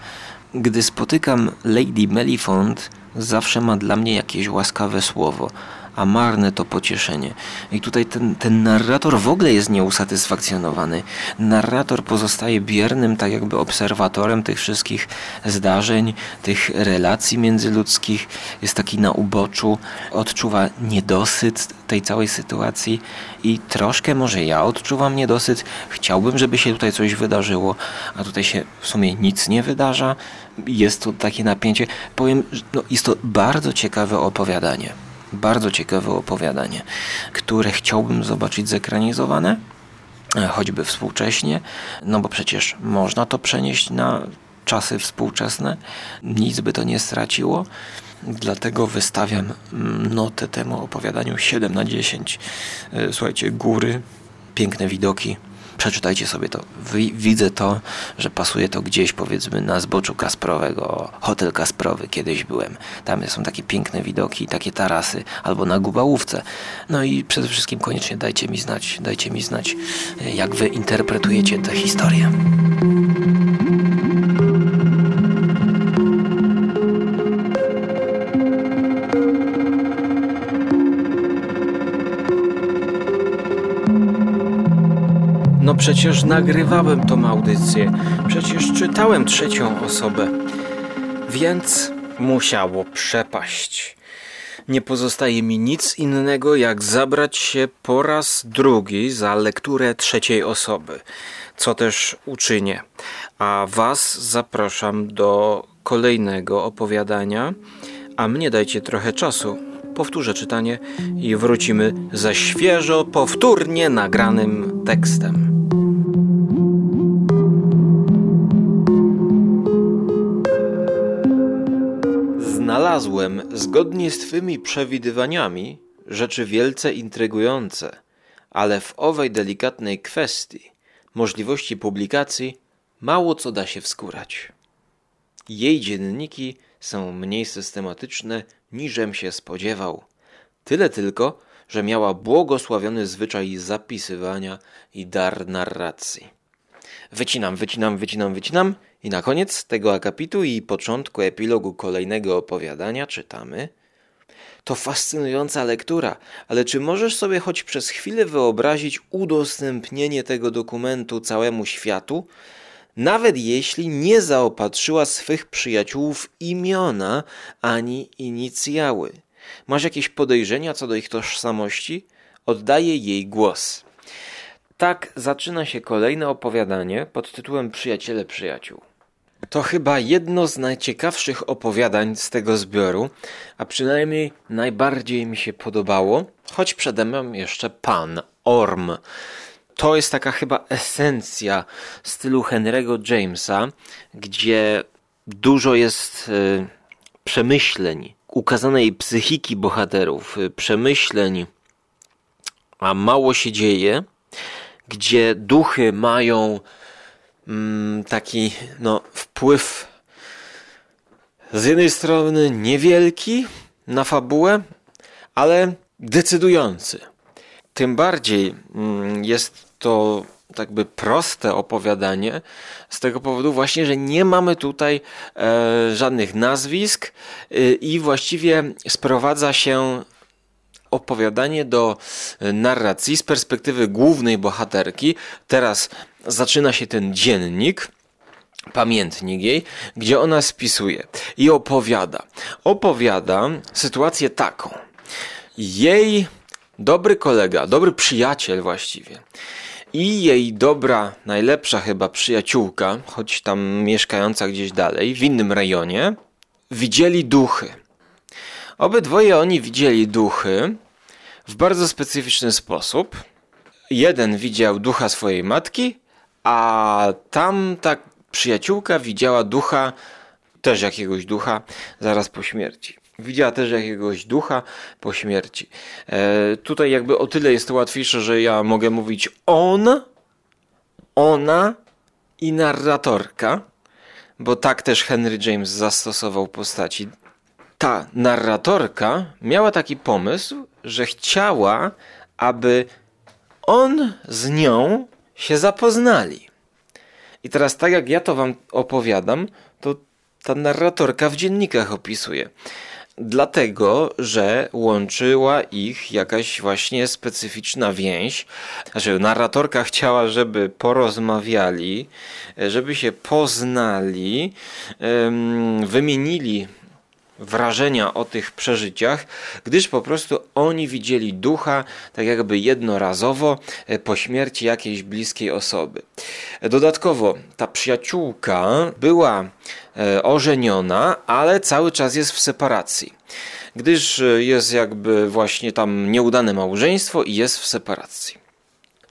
Gdy spotykam Lady Melifont, zawsze ma dla mnie jakieś łaskawe słowo a marne to pocieszenie. I tutaj ten, ten narrator w ogóle jest nieusatysfakcjonowany. Narrator pozostaje biernym, tak jakby obserwatorem tych wszystkich zdarzeń, tych relacji międzyludzkich, jest taki na uboczu, odczuwa niedosyt tej całej sytuacji i troszkę może ja odczuwam niedosyt, chciałbym, żeby się tutaj coś wydarzyło, a tutaj się w sumie nic nie wydarza. Jest tu takie napięcie. Powiem, no, jest to bardzo ciekawe opowiadanie bardzo ciekawe opowiadanie, które chciałbym zobaczyć zekranizowane, e, choćby współcześnie, no bo przecież można to przenieść na czasy współczesne, nic by to nie straciło. dlatego wystawiam mm, notę temu opowiadaniu 7 na 10. E, słuchajcie, góry, piękne widoki. Przeczytajcie sobie to. Widzę to, że pasuje to gdzieś powiedzmy na zboczu Kasprowego. Hotel Kasprowy kiedyś byłem. Tam są takie piękne widoki, takie tarasy, albo na Gubałówce. No i przede wszystkim koniecznie dajcie mi znać, dajcie mi znać, e, jak wy interpretujecie tę historię. No przecież nagrywałem tą audycję, przecież czytałem trzecią osobę, więc musiało przepaść. Nie pozostaje mi nic innego, jak zabrać się po raz drugi za lekturę trzeciej osoby, co też uczynię. A Was zapraszam do kolejnego opowiadania, a mnie dajcie trochę czasu. Powtórzę czytanie i wrócimy ze świeżo, powtórnie nagranym tekstem. Znalazłem, zgodnie z Twymi przewidywaniami, rzeczy wielce intrygujące, ale w owej delikatnej kwestii możliwości publikacji mało co da się wskórać. Jej dzienniki są mniej systematyczne, niżem się spodziewał. Tyle tylko, że miała błogosławiony zwyczaj zapisywania i dar narracji. Wycinam, wycinam, wycinam, wycinam i na koniec tego akapitu i początku epilogu kolejnego opowiadania czytamy to fascynująca lektura, ale czy możesz sobie choć przez chwilę wyobrazić udostępnienie tego dokumentu całemu światu, nawet jeśli nie zaopatrzyła swych przyjaciół w imiona ani inicjały? Masz jakieś podejrzenia co do ich tożsamości? Oddaję jej głos. Tak zaczyna się kolejne opowiadanie pod tytułem Przyjaciele przyjaciół. To chyba jedno z najciekawszych opowiadań z tego zbioru, a przynajmniej najbardziej mi się podobało, choć przede mną jeszcze Pan Orm. To jest taka chyba esencja stylu Henry'ego Jamesa, gdzie dużo jest y, przemyśleń, ukazanej psychiki bohaterów, y, przemyśleń, a mało się dzieje, gdzie duchy mają taki no, wpływ z jednej strony niewielki na fabułę, ale decydujący. Tym bardziej mm, jest to tak by proste opowiadanie z tego powodu właśnie, że nie mamy tutaj e, żadnych nazwisk e, i właściwie sprowadza się opowiadanie do e, narracji z perspektywy głównej bohaterki. Teraz zaczyna się ten dziennik pamiętnik jej, gdzie ona spisuje i opowiada. Opowiada sytuację taką. Jej dobry kolega, dobry przyjaciel właściwie i jej dobra, najlepsza chyba przyjaciółka, choć tam mieszkająca gdzieś dalej, w innym rejonie, widzieli duchy. Obydwoje oni widzieli duchy w bardzo specyficzny sposób. Jeden widział ducha swojej matki, a tam ta przyjaciółka widziała ducha, też jakiegoś ducha, zaraz po śmierci. Widziała też jakiegoś ducha po śmierci. E, tutaj jakby o tyle jest to łatwiejsze, że ja mogę mówić on, ona i narratorka, bo tak też Henry James zastosował postaci. Ta narratorka miała taki pomysł, że chciała, aby on z nią się zapoznali. I teraz, tak jak ja to wam opowiadam, to ta narratorka w dziennikach opisuje. Dlatego, że łączyła ich jakaś właśnie specyficzna więź. Znaczy, narratorka chciała, żeby porozmawiali, żeby się poznali, wymienili wrażenia o tych przeżyciach, gdyż po prostu oni widzieli ducha tak jakby jednorazowo e, po śmierci jakiejś bliskiej osoby. Dodatkowo ta przyjaciółka była e, ożeniona, ale cały czas jest w separacji. Gdyż e, jest jakby właśnie tam nieudane małżeństwo i jest w separacji.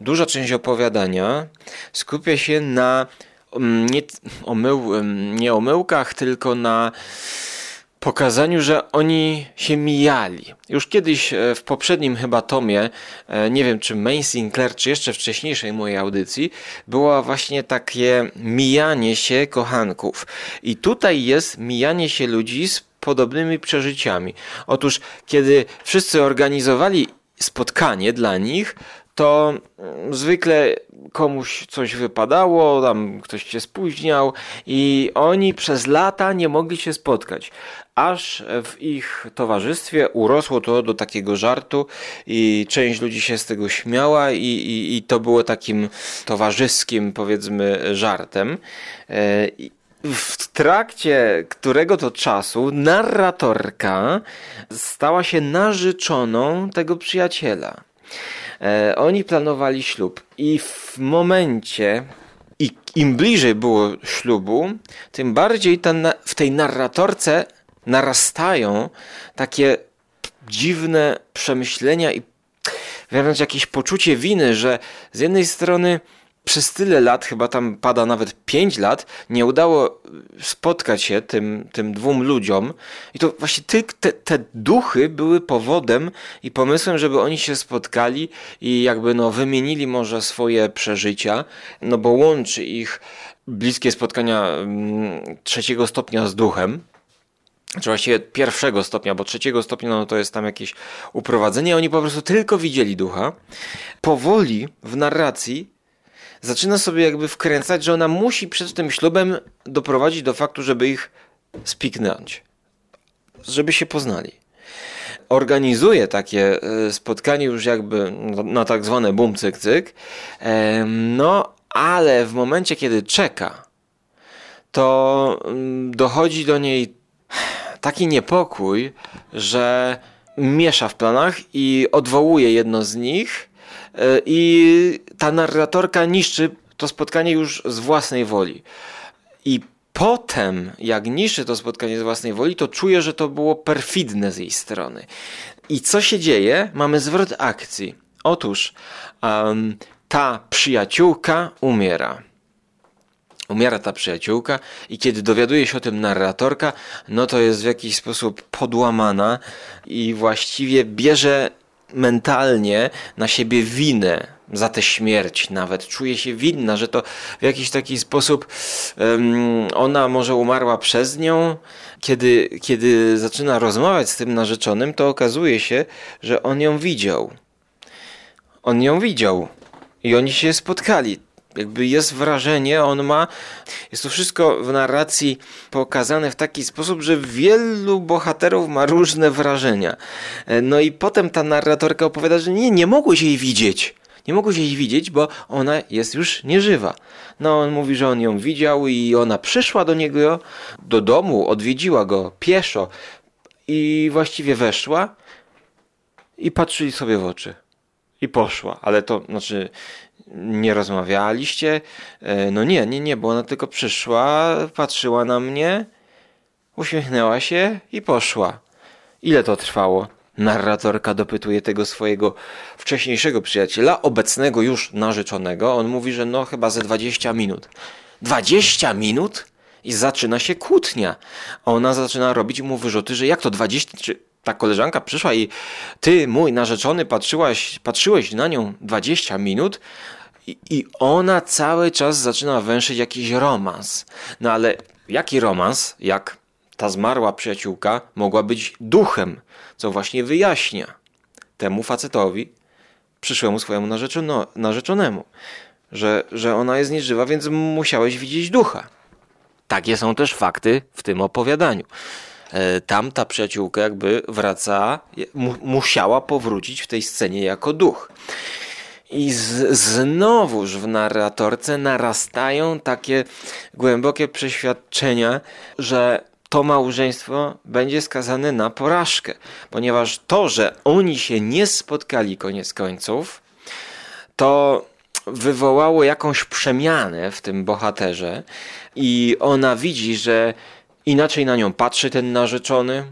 Duża część opowiadania skupia się na mm, nie, omył, nie omyłkach, tylko na pokazaniu, że oni się mijali. Już kiedyś e, w poprzednim chyba tomie, e, nie wiem czy Main Sinclair, czy jeszcze wcześniejszej mojej audycji, było właśnie takie mijanie się kochanków. I tutaj jest mijanie się ludzi z podobnymi przeżyciami. Otóż, kiedy wszyscy organizowali spotkanie dla nich, to mm, zwykle komuś coś wypadało, tam ktoś się spóźniał i oni przez lata nie mogli się spotkać. Aż w ich towarzystwie urosło to do takiego żartu i część ludzi się z tego śmiała i, i, i to było takim towarzyskim powiedzmy żartem. E, w trakcie którego to czasu narratorka stała się narzeczoną tego przyjaciela. E, oni planowali ślub i w momencie, i im bliżej było ślubu, tym bardziej ten, w tej narratorce narastają takie dziwne przemyślenia i wręcz jakieś poczucie winy, że z jednej strony przez tyle lat, chyba tam pada nawet 5 lat, nie udało spotkać się tym, tym dwóm ludziom. I to właśnie ty, te, te duchy były powodem i pomysłem, żeby oni się spotkali i jakby no wymienili może swoje przeżycia, no bo łączy ich bliskie spotkania mm, trzeciego stopnia z duchem, czy właściwie pierwszego stopnia, bo trzeciego stopnia no to jest tam jakieś uprowadzenie, oni po prostu tylko widzieli ducha. Powoli w narracji zaczyna sobie jakby wkręcać, że ona musi przed tym ślubem doprowadzić do faktu, żeby ich spiknąć, żeby się poznali. Organizuje takie e, spotkanie już jakby na tak zwane bum cyk cyk, no ale w momencie kiedy czeka, to mm, dochodzi do niej taki niepokój, że miesza w planach i odwołuje jedno z nich E, i ta narratorka niszczy to spotkanie już z własnej woli. I potem, jak niszczy to spotkanie z własnej woli, to czuję, że to było perfidne z jej strony. I co się dzieje? Mamy zwrot akcji. Otóż um, ta przyjaciółka umiera. Umiera ta przyjaciółka i kiedy dowiaduje się o tym narratorka, no to jest w jakiś sposób podłamana i właściwie bierze mentalnie na siebie winę za tę śmierć nawet. Czuje się winna, że to w jakiś taki sposób um, ona może umarła przez nią. Kiedy, kiedy zaczyna rozmawiać z tym narzeczonym, to okazuje się, że on ją widział. On ją widział i oni się spotkali jakby jest wrażenie, on ma, jest to wszystko w narracji pokazane w taki sposób, że wielu bohaterów ma różne wrażenia. E, no i potem ta narratorka opowiada, że nie, nie mogłeś jej widzieć. Nie mogłeś jej widzieć, bo ona jest już nieżywa. No on mówi, że on ją widział i ona przyszła do niego, do domu, odwiedziła go pieszo i właściwie weszła i patrzyli sobie w oczy. I poszła, ale to znaczy nie rozmawialiście? E, no nie, nie, nie, bo ona tylko przyszła, patrzyła na mnie, uśmiechnęła się i poszła. Ile to trwało? Narratorka dopytuje tego swojego wcześniejszego przyjaciela, obecnego już narzeczonego. On mówi, że no chyba ze 20 minut. 20 minut? I zaczyna się kłótnia. Ona zaczyna robić mu wyrzuty, że jak to 20, czy ta koleżanka przyszła i ty, mój narzeczony, patrzyłaś, patrzyłeś na nią 20 minut i, i ona cały czas zaczyna węszyć jakiś romans. No ale jaki romans, jak ta zmarła przyjaciółka mogła być duchem, co właśnie wyjaśnia temu facetowi, przyszłemu swojemu narzeczono, narzeczonemu, że, że ona jest nieżywa, więc musiałeś widzieć ducha. Takie są też fakty w tym opowiadaniu. E, tam ta przyjaciółka jakby wraca, mu, musiała powrócić w tej scenie jako duch. I z, znowuż w narratorce narastają takie głębokie przeświadczenia, że to małżeństwo będzie skazane na porażkę, ponieważ to, że oni się nie spotkali koniec końców, to wywołało jakąś przemianę w tym bohaterze i ona widzi, że inaczej na nią patrzy ten narzeczony.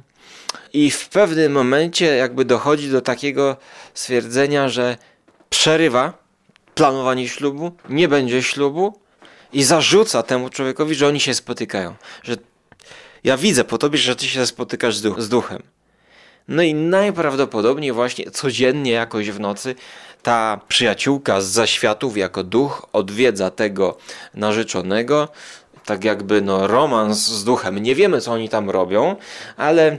I w pewnym momencie jakby dochodzi do takiego stwierdzenia, że przerywa planowanie ślubu, nie będzie ślubu i zarzuca temu człowiekowi, że oni się spotykają. Że ja widzę po tobie, że ty się spotykasz z, duch, z duchem. No i najprawdopodobniej właśnie codziennie jakoś w nocy ta przyjaciółka z zaświatów jako duch odwiedza tego narzeczonego, tak jakby no romans z duchem. Nie wiemy co oni tam robią, ale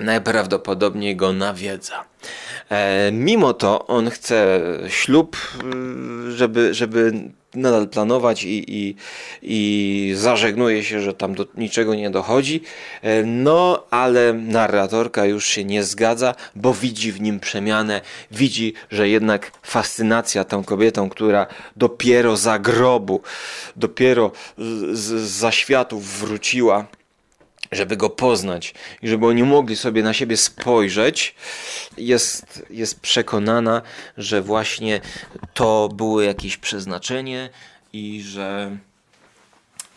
najprawdopodobniej go nawiedza. E, mimo to on chce ślub, y, żeby, żeby nadal planować i, i, i zażegnuje się, że tam do niczego nie dochodzi. E, no, ale narratorka już się nie zgadza, bo widzi w nim przemianę, widzi, że jednak fascynacja tą kobietą, która dopiero za grobu, dopiero z, z zaświatów wróciła, żeby go poznać i żeby oni mogli sobie na siebie spojrzeć, jest, jest przekonana, że właśnie to było jakieś przeznaczenie i że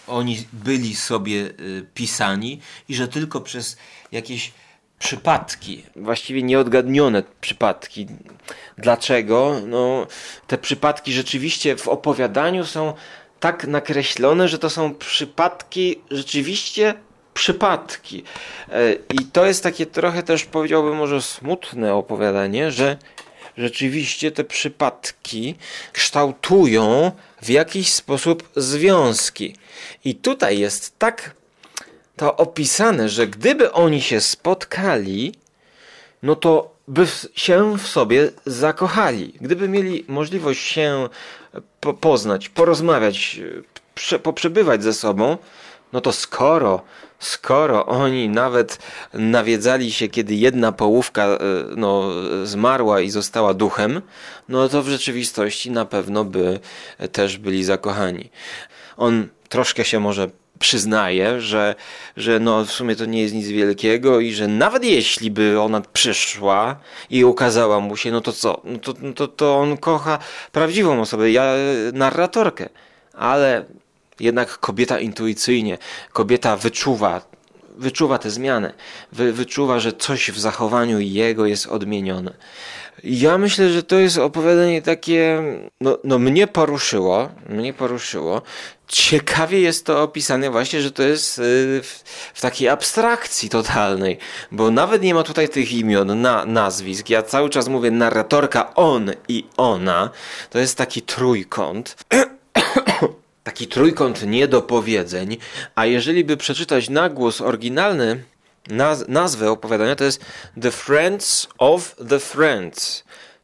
oni byli sobie y, pisani i że tylko przez jakieś przypadki, właściwie nieodgadnione przypadki. Dlaczego? No, te przypadki rzeczywiście w opowiadaniu są tak nakreślone, że to są przypadki rzeczywiście przypadki. E, I to jest takie trochę też powiedziałbym może smutne opowiadanie, że rzeczywiście te przypadki kształtują w jakiś sposób związki. I tutaj jest tak to opisane, że gdyby oni się spotkali, no to by się w sobie zakochali. Gdyby mieli możliwość się poznać, porozmawiać, poprzebywać ze sobą, no to skoro skoro oni nawet nawiedzali się, kiedy jedna połówka e, no, zmarła i została duchem, no to w rzeczywistości na pewno by też byli zakochani. On troszkę się może przyznaje, że, że no w sumie to nie jest nic wielkiego i że nawet jeśli by ona przyszła i ukazała mu się, no to co? No to, no to, to on kocha prawdziwą osobę, ja narratorkę. Ale jednak kobieta intuicyjnie, kobieta wyczuwa, wyczuwa tę zmianę, wy, wyczuwa, że coś w zachowaniu jego jest odmienione. Ja myślę, że to jest opowiadanie takie, no, no mnie poruszyło, mnie poruszyło. Ciekawie jest to opisane właśnie, że to jest y, w, w, takiej abstrakcji totalnej, bo nawet nie ma tutaj tych imion, na, nazwisk. Ja cały czas mówię narratorka on i ona. To jest taki trójkąt. taki trójkąt niedopowiedzeń, a jeżeli by przeczytać na głos oryginalny naz nazwę opowiadania, to jest The Friends of the Friends.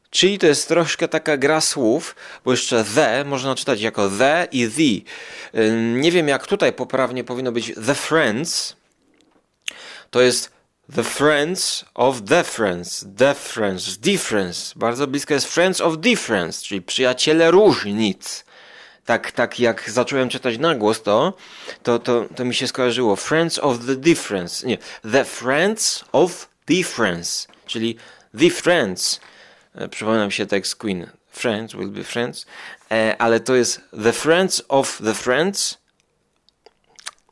Czyli to jest troszkę taka gra słów, bo jeszcze the można czytać jako the i the. Nie wiem jak tutaj poprawnie powinno być the friends. To jest the friends of the friends, the friends, difference. Bardzo blisko jest friends of difference, czyli przyjaciele różnic tak, tak jak zacząłem czytać na głos to, to, to, to mi się skojarzyło. Friends of the Difference, nie, The Friends of Difference, czyli The Friends, e, przypominam się tekst Queen, Friends will be friends, e, ale to jest The Friends of the Friends,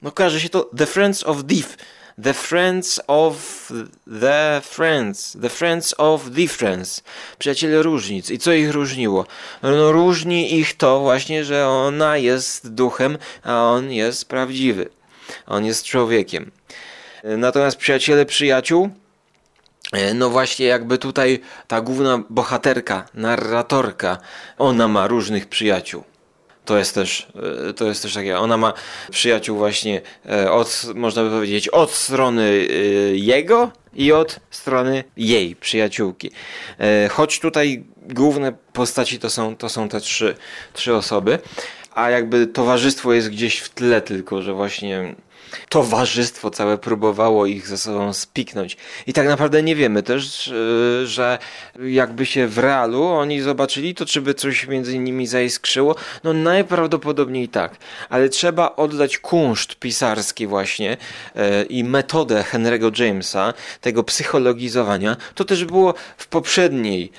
no kojarzy się to The Friends of Diff, The Friends of the Friends, The Friends of Difference, przyjaciele różnic. I co ich różniło? No różni ich to właśnie, że ona jest duchem, a on jest prawdziwy. On jest człowiekiem. Natomiast przyjaciele przyjaciół, no właśnie jakby tutaj ta główna bohaterka, narratorka, ona ma różnych przyjaciół. To jest też, e, to jest też takie. Ona ma przyjaciół właśnie e, od, można by powiedzieć, od strony e, jego i od strony jej przyjaciółki. Choć tutaj główne postaci to są, to są te trzy, trzy osoby, a jakby towarzystwo jest gdzieś w tle tylko, że właśnie towarzystwo całe próbowało ich ze sobą spiknąć. I tak naprawdę nie wiemy też, e, że jakby się w realu oni zobaczyli, to czy by coś między nimi zaiskrzyło? No najprawdopodobniej tak. Ale trzeba oddać kunszt pisarski właśnie e, i metodę Henry'ego Jamesa, tego psychologizowania. To też było w poprzedniej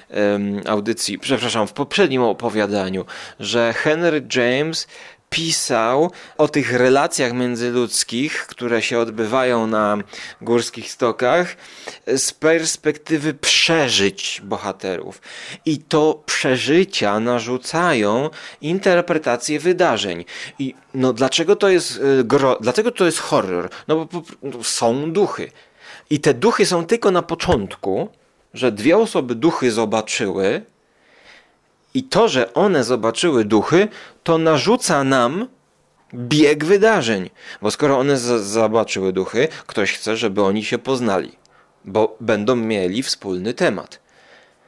audycji, przepraszam, w poprzednim opowiadaniu, że Henry James pisał o tych relacjach międzyludzkich, które się odbywają na górskich stokach z perspektywy przeżyć bohaterów. I to przeżycia narzucają interpretację wydarzeń. I no dlaczego to jest y, gro, dlatego to jest horror? No bo no, są duchy. I te duchy są tylko na początku, że dwie osoby duchy zobaczyły, i to, że one zobaczyły duchy, to narzuca nam bieg wydarzeń. Bo skoro one zobaczyły duchy, ktoś chce, żeby oni się poznali, bo będą mieli wspólny temat.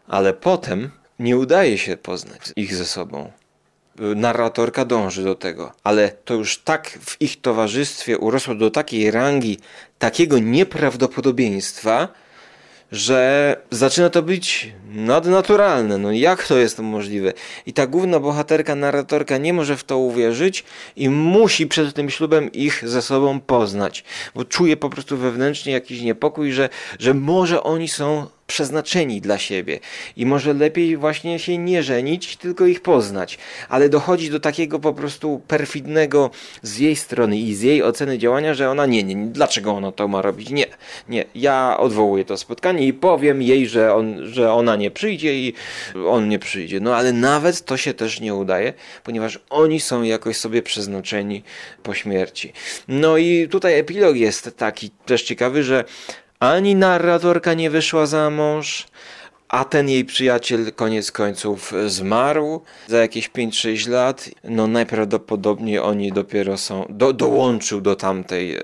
Ale potem nie udaje się poznać ich ze sobą. Narratorka dąży do tego, ale to już tak w ich towarzystwie urosło do takiej rangi, takiego nieprawdopodobieństwa, że zaczyna to być nadnaturalne. No jak to jest możliwe? I ta główna bohaterka, narratorka nie może w to uwierzyć i musi przed tym ślubem ich ze sobą poznać, bo czuje po prostu wewnętrznie jakiś niepokój, że, że może oni są przeznaczeni dla siebie i może lepiej właśnie się nie żenić, tylko ich poznać. Ale dochodzi do takiego po prostu perfidnego z jej strony i z jej oceny działania, że ona nie, nie, nie dlaczego ona to ma robić? Nie, nie, ja odwołuję to spotkanie i powiem jej, że, on, że ona nie przyjdzie i on nie przyjdzie. No ale nawet to się też nie udaje, ponieważ oni są jakoś sobie przeznaczeni po śmierci. No i tutaj epilog jest taki też ciekawy, że ani narratorka nie wyszła za mąż, a ten jej przyjaciel koniec końców zmarł za jakieś 5-6 lat. No najprawdopodobniej oni dopiero są, do, dołączył do tamtej e,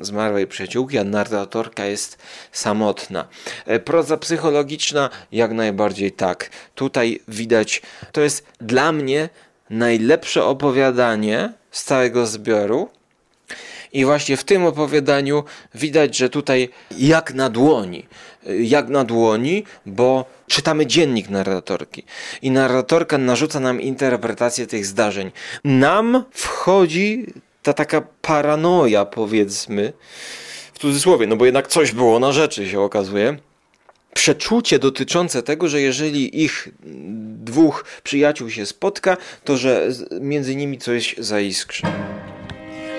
zmarłej przyjaciółki, a narratorka jest samotna. E, proza psychologiczna jak najbardziej tak. Tutaj widać, to jest dla mnie najlepsze opowiadanie z całego zbioru, i właśnie w tym opowiadaniu widać, że tutaj jak na dłoni, jak na dłoni, bo czytamy dziennik narratorki i narratorka narzuca nam interpretację tych zdarzeń. Nam wchodzi ta taka paranoja, powiedzmy, w cudzysłowie, no bo jednak coś było na rzeczy, się okazuje przeczucie dotyczące tego, że jeżeli ich dwóch przyjaciół się spotka, to że między nimi coś zaiskrzy.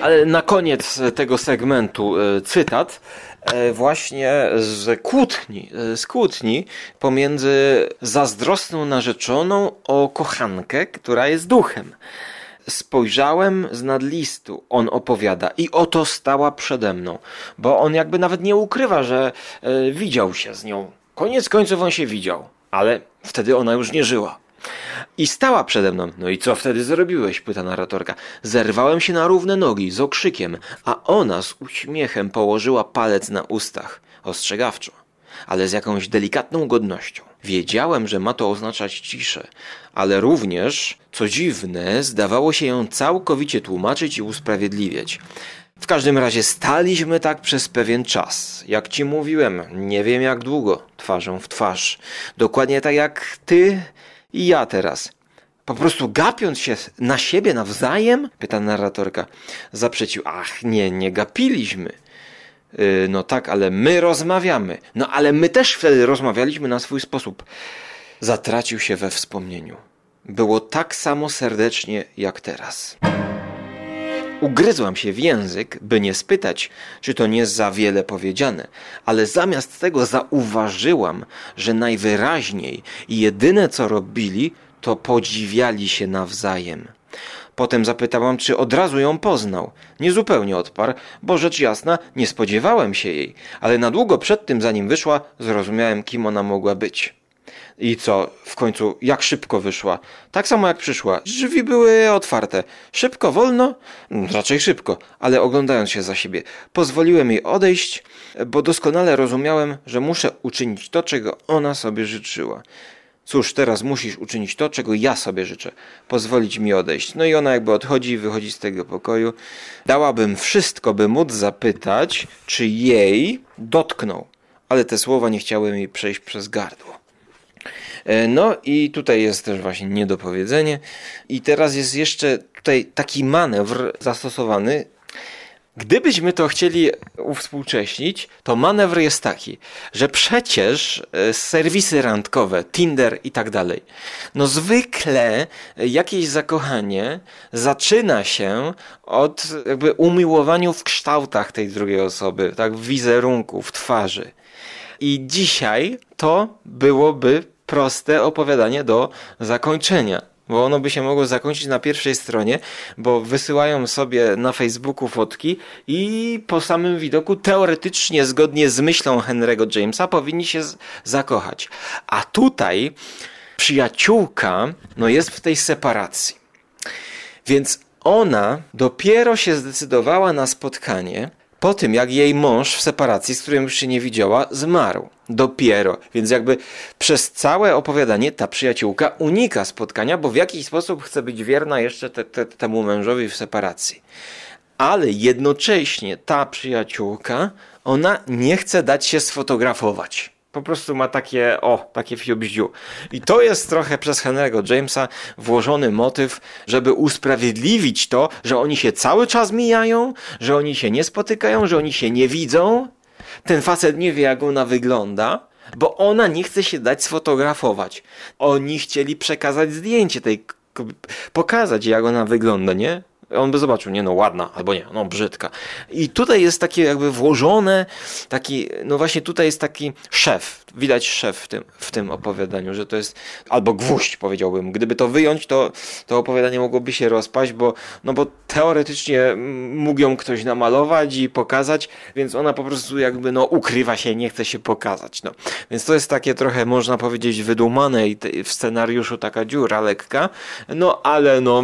Ale na koniec tego segmentu e, cytat e, właśnie z kłótni, e, z kłótni pomiędzy zazdrosną narzeczoną o kochankę, która jest duchem. Spojrzałem z nadlistu, on opowiada, i oto stała przede mną, bo on jakby nawet nie ukrywa, że widział się z nią. Koniec końców on się widział, ale wtedy ona już nie żyła. I stała przede mną. No i co wtedy zrobiłeś? pyta narratorka. Zerwałem się na równe nogi z okrzykiem, a ona z uśmiechem położyła palec na ustach. Ostrzegawczo, ale z jakąś delikatną godnością. Wiedziałem, że ma to oznaczać ciszę, ale również, co dziwne, zdawało się ją całkowicie tłumaczyć i usprawiedliwiać. W każdym razie staliśmy tak przez pewien czas. Jak ci mówiłem, nie wiem jak długo, twarzą w twarz. Dokładnie tak jak ty i ja teraz. Po prostu gapiąc się na siebie nawzajem? Pyta narratorka. Zaprzecił. Ach, nie, nie gapiliśmy. Yy, no tak, ale my rozmawiamy. No ale my też wtedy rozmawialiśmy na swój sposób. Zatracił się we wspomnieniu. Było tak samo serdecznie jak teraz. Ugryzłam się w język, by nie spytać, czy to nie za wiele powiedziane, ale zamiast tego zauważyłam, że najwyraźniej jedyne co robili, to podziwiali się nawzajem. Potem zapytałam, czy od razu ją poznał. Niezupełnie odparł, bo rzecz jasna nie spodziewałem się jej, ale na długo przed tym, zanim wyszła, zrozumiałem, kim ona mogła być. I co, w końcu, jak szybko wyszła? Tak samo jak przyszła. Drzwi były otwarte. Szybko, wolno? Raczej szybko, ale oglądając się za siebie. Pozwoliłem jej odejść, bo doskonale rozumiałem, że muszę uczynić to, czego ona sobie życzyła. Cóż, teraz musisz uczynić to, czego ja sobie życzę. Pozwolić mi odejść. No i ona jakby odchodzi, wychodzi z tego pokoju. Dałabym wszystko, by móc zapytać, czy jej dotknął. Ale te słowa nie chciały mi przejść przez gardło. E, no i tutaj jest też właśnie niedopowiedzenie. I teraz jest jeszcze tutaj taki manewr zastosowany, Gdybyśmy to chcieli uwspółcześnić, to manewr jest taki, że przecież e, serwisy randkowe, Tinder i tak dalej, no zwykle jakieś zakochanie zaczyna się od jakby umiłowaniu w kształtach tej drugiej osoby, tak, w wizerunku, w twarzy. I dzisiaj to byłoby proste opowiadanie do zakończenia bo ono by się mogło zakończyć na pierwszej stronie, bo wysyłają sobie na Facebooku fotki i po samym widoku teoretycznie zgodnie z myślą Henry'ego Jamesa powinni się zakochać. A tutaj przyjaciółka no jest w tej separacji. Więc ona dopiero się zdecydowała na spotkanie po tym, jak jej mąż w separacji, z którym już się nie widziała, zmarł. Dopiero. Więc jakby przez całe opowiadanie ta przyjaciółka unika spotkania, bo w jakiś sposób chce być wierna jeszcze te, te, temu mężowi w separacji. Ale jednocześnie ta przyjaciółka, ona nie chce dać się sfotografować po prostu ma takie, o, takie fiobździu. I to jest trochę przez Henry'ego Jamesa włożony motyw, żeby usprawiedliwić to, że oni się cały czas mijają, że oni się nie spotykają, że oni się nie widzą. Ten facet nie wie, jak ona wygląda, bo ona nie chce się dać sfotografować. Oni chcieli przekazać zdjęcie tej pokazać jak ona wygląda, nie? On by zobaczył, nie no ładna, albo nie, no brzydka. I tutaj jest takie jakby włożone, taki, no właśnie tutaj jest taki szef, widać szef w tym, w tym opowiadaniu, że to jest, albo gwóźdź powiedziałbym. Gdyby to wyjąć, to, to opowiadanie mogłoby się rozpaść, bo, no bo teoretycznie mógł ją ktoś namalować i pokazać, więc ona po prostu jakby no ukrywa się, nie chce się pokazać. No. Więc to jest takie trochę, można powiedzieć, wydumane i w scenariuszu taka dziura lekka, no ale no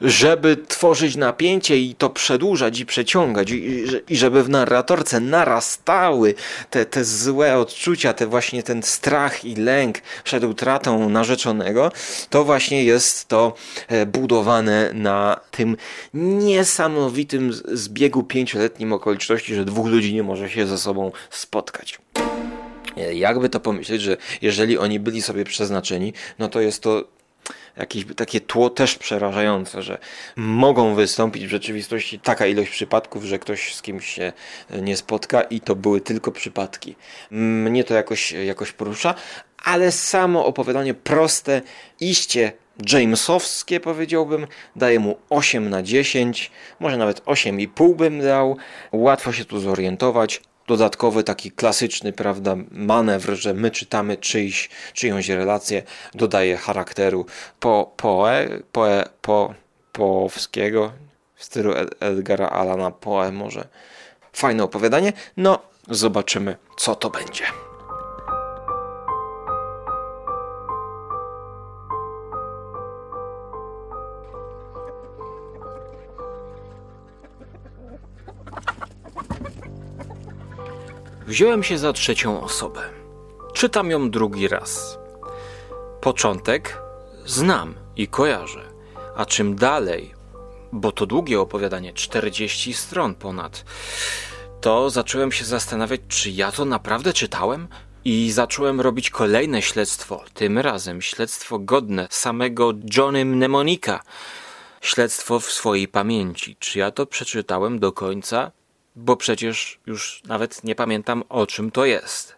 żeby tworzyć napięcie i to przedłużać i przeciągać, i, i żeby w narratorce narastały te, te złe odczucia, te właśnie ten strach i lęk przed utratą narzeczonego, to właśnie jest to e, budowane na tym niesamowitym zbiegu pięcioletnim okoliczności, że dwóch ludzi nie może się ze sobą spotkać. E, jakby to pomyśleć, że jeżeli oni byli sobie przeznaczeni, no to jest to jakieś takie tło też przerażające, że mogą wystąpić w rzeczywistości taka ilość przypadków, że ktoś z kimś się nie spotka i to były tylko przypadki. Mnie to jakoś, jakoś porusza, ale samo opowiadanie proste, iście Jamesowskie powiedziałbym, daję mu 8 na 10, może nawet 8,5 bym dał. Łatwo się tu zorientować dodatkowy taki klasyczny, prawda, manewr, że my czytamy czyjś, czyjąś relację, dodaje charakteru po, poe, poe, po, poowskiego w stylu Edgara Alana Poe może. Fajne opowiadanie, no zobaczymy co to będzie. Wziąłem się za trzecią osobę. Czytam ją drugi raz. Początek znam i kojarzę, a czym dalej, bo to długie opowiadanie, 40 stron ponad, to zacząłem się zastanawiać, czy ja to naprawdę czytałem? I zacząłem robić kolejne śledztwo, tym razem śledztwo godne samego Johnny Mnemonika. Śledztwo w swojej pamięci. Czy ja to przeczytałem do końca? Bo przecież już nawet nie pamiętam o czym to jest.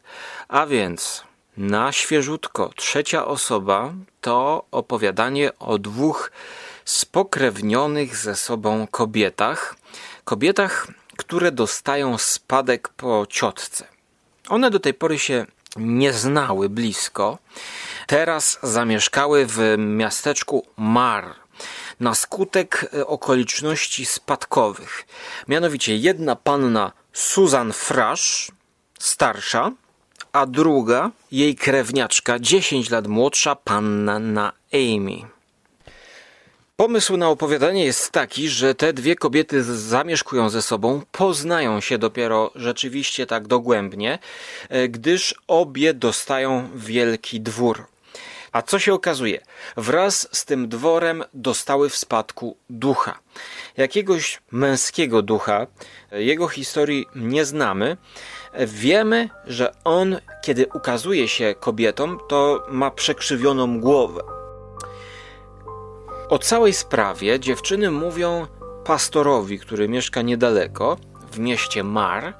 A więc na świeżutko trzecia osoba to opowiadanie o dwóch spokrewnionych ze sobą kobietach. Kobietach, które dostają spadek po ciotce. One do tej pory się nie znały blisko. Teraz zamieszkały w miasteczku Mar na skutek e, okoliczności spadkowych. Mianowicie jedna panna Susan Frash, starsza, a druga, jej krewniaczka, 10 lat młodsza, panna na Amy. Pomysł na opowiadanie jest taki, że te dwie kobiety zamieszkują ze sobą, poznają się dopiero rzeczywiście tak dogłębnie, e, gdyż obie dostają wielki dwór. A co się okazuje? Wraz z tym dworem dostały w spadku ducha. Jakiegoś męskiego ducha, jego historii nie znamy. Wiemy, że on, kiedy ukazuje się kobietom, to ma przekrzywioną głowę. O całej sprawie dziewczyny mówią pastorowi, który mieszka niedaleko, w mieście Mar,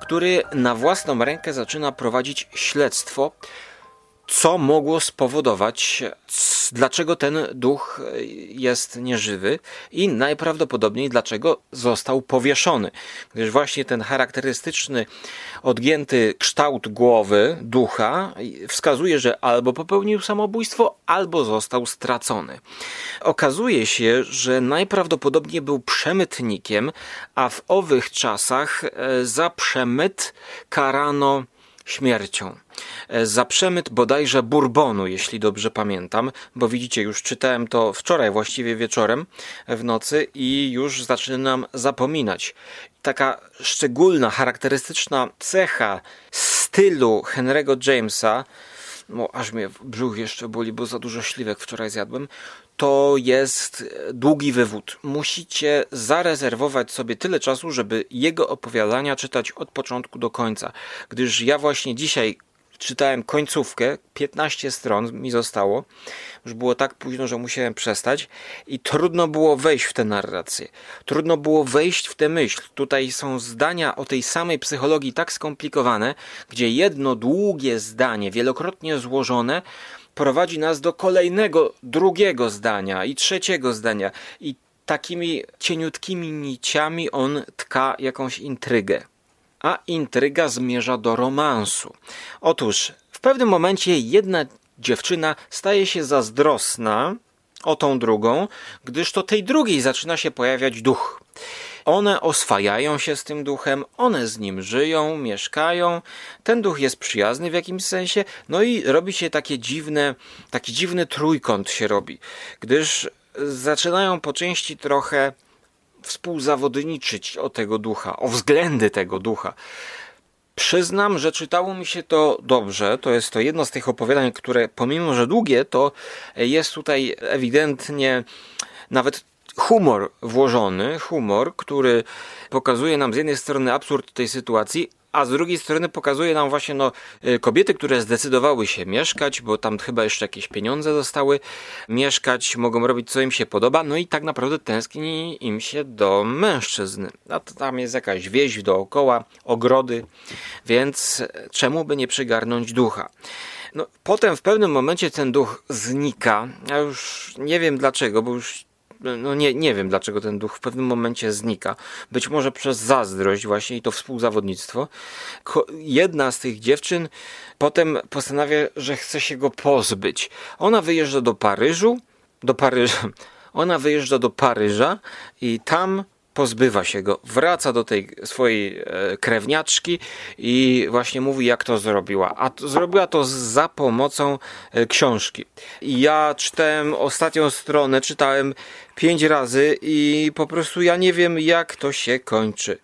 który na własną rękę zaczyna prowadzić śledztwo co mogło spowodować, dlaczego ten duch jest nieżywy i najprawdopodobniej dlaczego został powieszony. Gdyż właśnie ten charakterystyczny, odgięty kształt głowy ducha wskazuje, że albo popełnił samobójstwo, albo został stracony. Okazuje się, że najprawdopodobniej był przemytnikiem, a w owych czasach e, za przemyt karano śmiercią. E, za przemyt bodajże Bourbonu, jeśli dobrze pamiętam, bo widzicie, już czytałem to wczoraj, właściwie wieczorem, w nocy i już zaczynam zapominać. Taka szczególna, charakterystyczna cecha stylu Henry'ego Jamesa, no aż mnie brzuch jeszcze boli, bo za dużo śliwek wczoraj zjadłem, to jest długi wywód. Musicie zarezerwować sobie tyle czasu, żeby jego opowiadania czytać od początku do końca. Gdyż ja właśnie dzisiaj czytałem końcówkę, 15 stron mi zostało. Już było tak późno, że musiałem przestać i trudno było wejść w tę narrację. Trudno było wejść w tę myśl. Tutaj są zdania o tej samej psychologii tak skomplikowane, gdzie jedno długie zdanie, wielokrotnie złożone, prowadzi nas do kolejnego, drugiego zdania i trzeciego zdania. I takimi cieniutkimi niciami on tka jakąś intrygę. A intryga zmierza do romansu. Otóż w pewnym momencie jedna dziewczyna staje się zazdrosna o tą drugą, gdyż to tej drugiej zaczyna się pojawiać duch. One oswajają się z tym duchem, one z nim żyją, mieszkają. Ten duch jest przyjazny w jakimś sensie, no i robi się takie dziwne, taki dziwny trójkąt się robi, gdyż zaczynają po części trochę współzawodniczyć o tego ducha, o względy tego ducha. Przyznam, że czytało mi się to dobrze. To jest to jedno z tych opowiadań, które pomimo, że długie, to jest tutaj ewidentnie nawet humor włożony, humor, który pokazuje nam z jednej strony absurd tej sytuacji, a z drugiej strony pokazuje nam właśnie no, y, kobiety, które zdecydowały się mieszkać, bo tam chyba jeszcze jakieś pieniądze zostały mieszkać, mogą robić co im się podoba, no i tak naprawdę tęskni im się do mężczyzn. A to tam jest jakaś wieś dookoła, ogrody, więc czemu by nie przygarnąć ducha? No, potem w pewnym momencie ten duch znika. Ja już nie wiem dlaczego, bo już no nie, nie wiem dlaczego ten duch w pewnym momencie znika. Być może przez zazdrość właśnie i to współzawodnictwo. jedna z tych dziewczyn potem postanawia, że chce się go pozbyć. Ona wyjeżdża do Paryżu, do Paryża. Ona wyjeżdża do Paryża i tam pozbywa się go, wraca do tej swojej e, krewniaczki i właśnie mówi, jak to zrobiła. A to, zrobiła to za pomocą e, książki. Ja czytałem ostatnią stronę, czytałem pięć razy i po prostu ja nie wiem, jak to się kończy.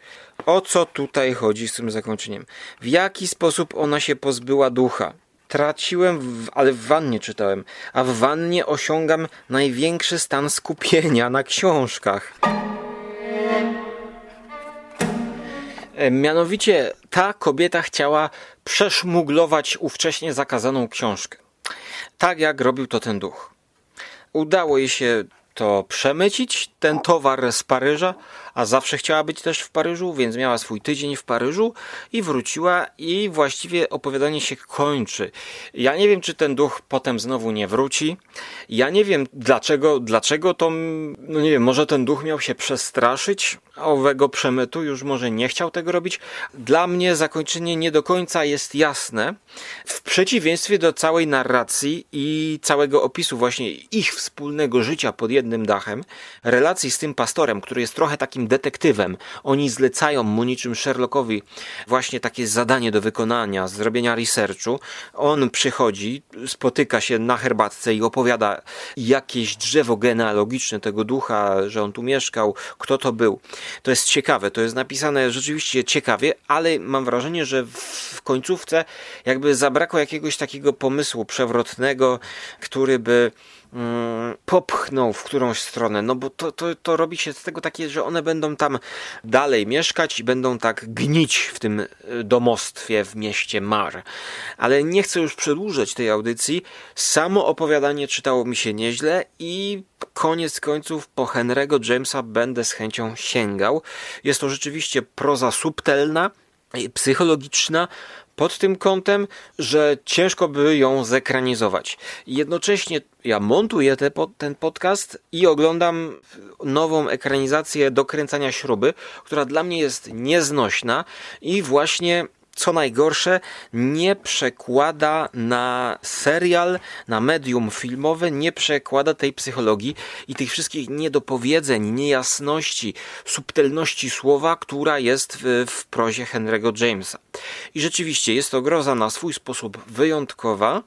O co tutaj chodzi z tym zakończeniem? W jaki sposób ona się pozbyła ducha? traciłem, w, ale w wannie czytałem, a w wannie osiągam największy stan skupienia na książkach. Mianowicie ta kobieta chciała przeszmuglować ówcześnie zakazaną książkę. Tak jak robił to ten duch. Udało jej się to przemycić, ten towar z Paryża, a zawsze chciała być też w Paryżu, więc miała swój tydzień w Paryżu i wróciła i właściwie opowiadanie się kończy. Ja nie wiem, czy ten duch potem znowu nie wróci. Ja nie wiem dlaczego, dlaczego to, no nie wiem, może ten duch miał się przestraszyć owego przemytu, już może nie chciał tego robić. Dla mnie zakończenie nie do końca jest jasne. W przeciwieństwie do całej narracji i całego opisu właśnie ich wspólnego życia pod jednym dachem, relacji z tym pastorem, który jest trochę takim detektywem. Oni zlecają mu niczym Sherlockowi właśnie takie zadanie do wykonania, zrobienia researchu. On przychodzi, spotyka się na herbatce i opowiada jakieś drzewo genealogiczne tego ducha, że on tu mieszkał, kto to był. To jest ciekawe, to jest napisane rzeczywiście ciekawie, ale mam wrażenie, że w końcówce jakby zabrakło jakiegoś takiego pomysłu przewrotnego, który by mm, popchną w którąś stronę, no bo to, to, to robi się z tego takie, że one będą tam dalej mieszkać i będą tak gnić w tym y, domostwie w mieście Mar. Ale nie chcę już przedłużać tej audycji. Samo opowiadanie czytało mi się nieźle i koniec końców po Henry'ego Jamesa będę z chęcią sięgał. Jest to rzeczywiście proza subtelna, psychologiczna, pod tym kątem, że ciężko by ją zekranizować. Jednocześnie ja montuję te, ten podcast i oglądam nową ekranizację dokręcania śruby, która dla mnie jest nieznośna i właśnie co najgorsze, nie przekłada na serial, na medium filmowe, nie przekłada tej psychologii i tych wszystkich niedopowiedzeń, niejasności, subtelności słowa, która jest w, w prozie Henry'ego Jamesa. I rzeczywiście jest to groza na swój sposób wyjątkowa,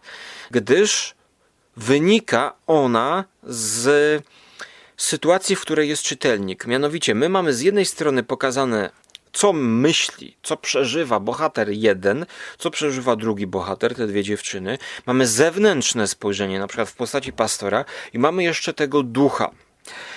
gdyż wynika ona z sytuacji, w której jest czytelnik. Mianowicie, my mamy z jednej strony pokazane co myśli, co przeżywa bohater jeden, co przeżywa drugi bohater, te dwie dziewczyny. Mamy zewnętrzne spojrzenie, na przykład w postaci pastora, i mamy jeszcze tego ducha.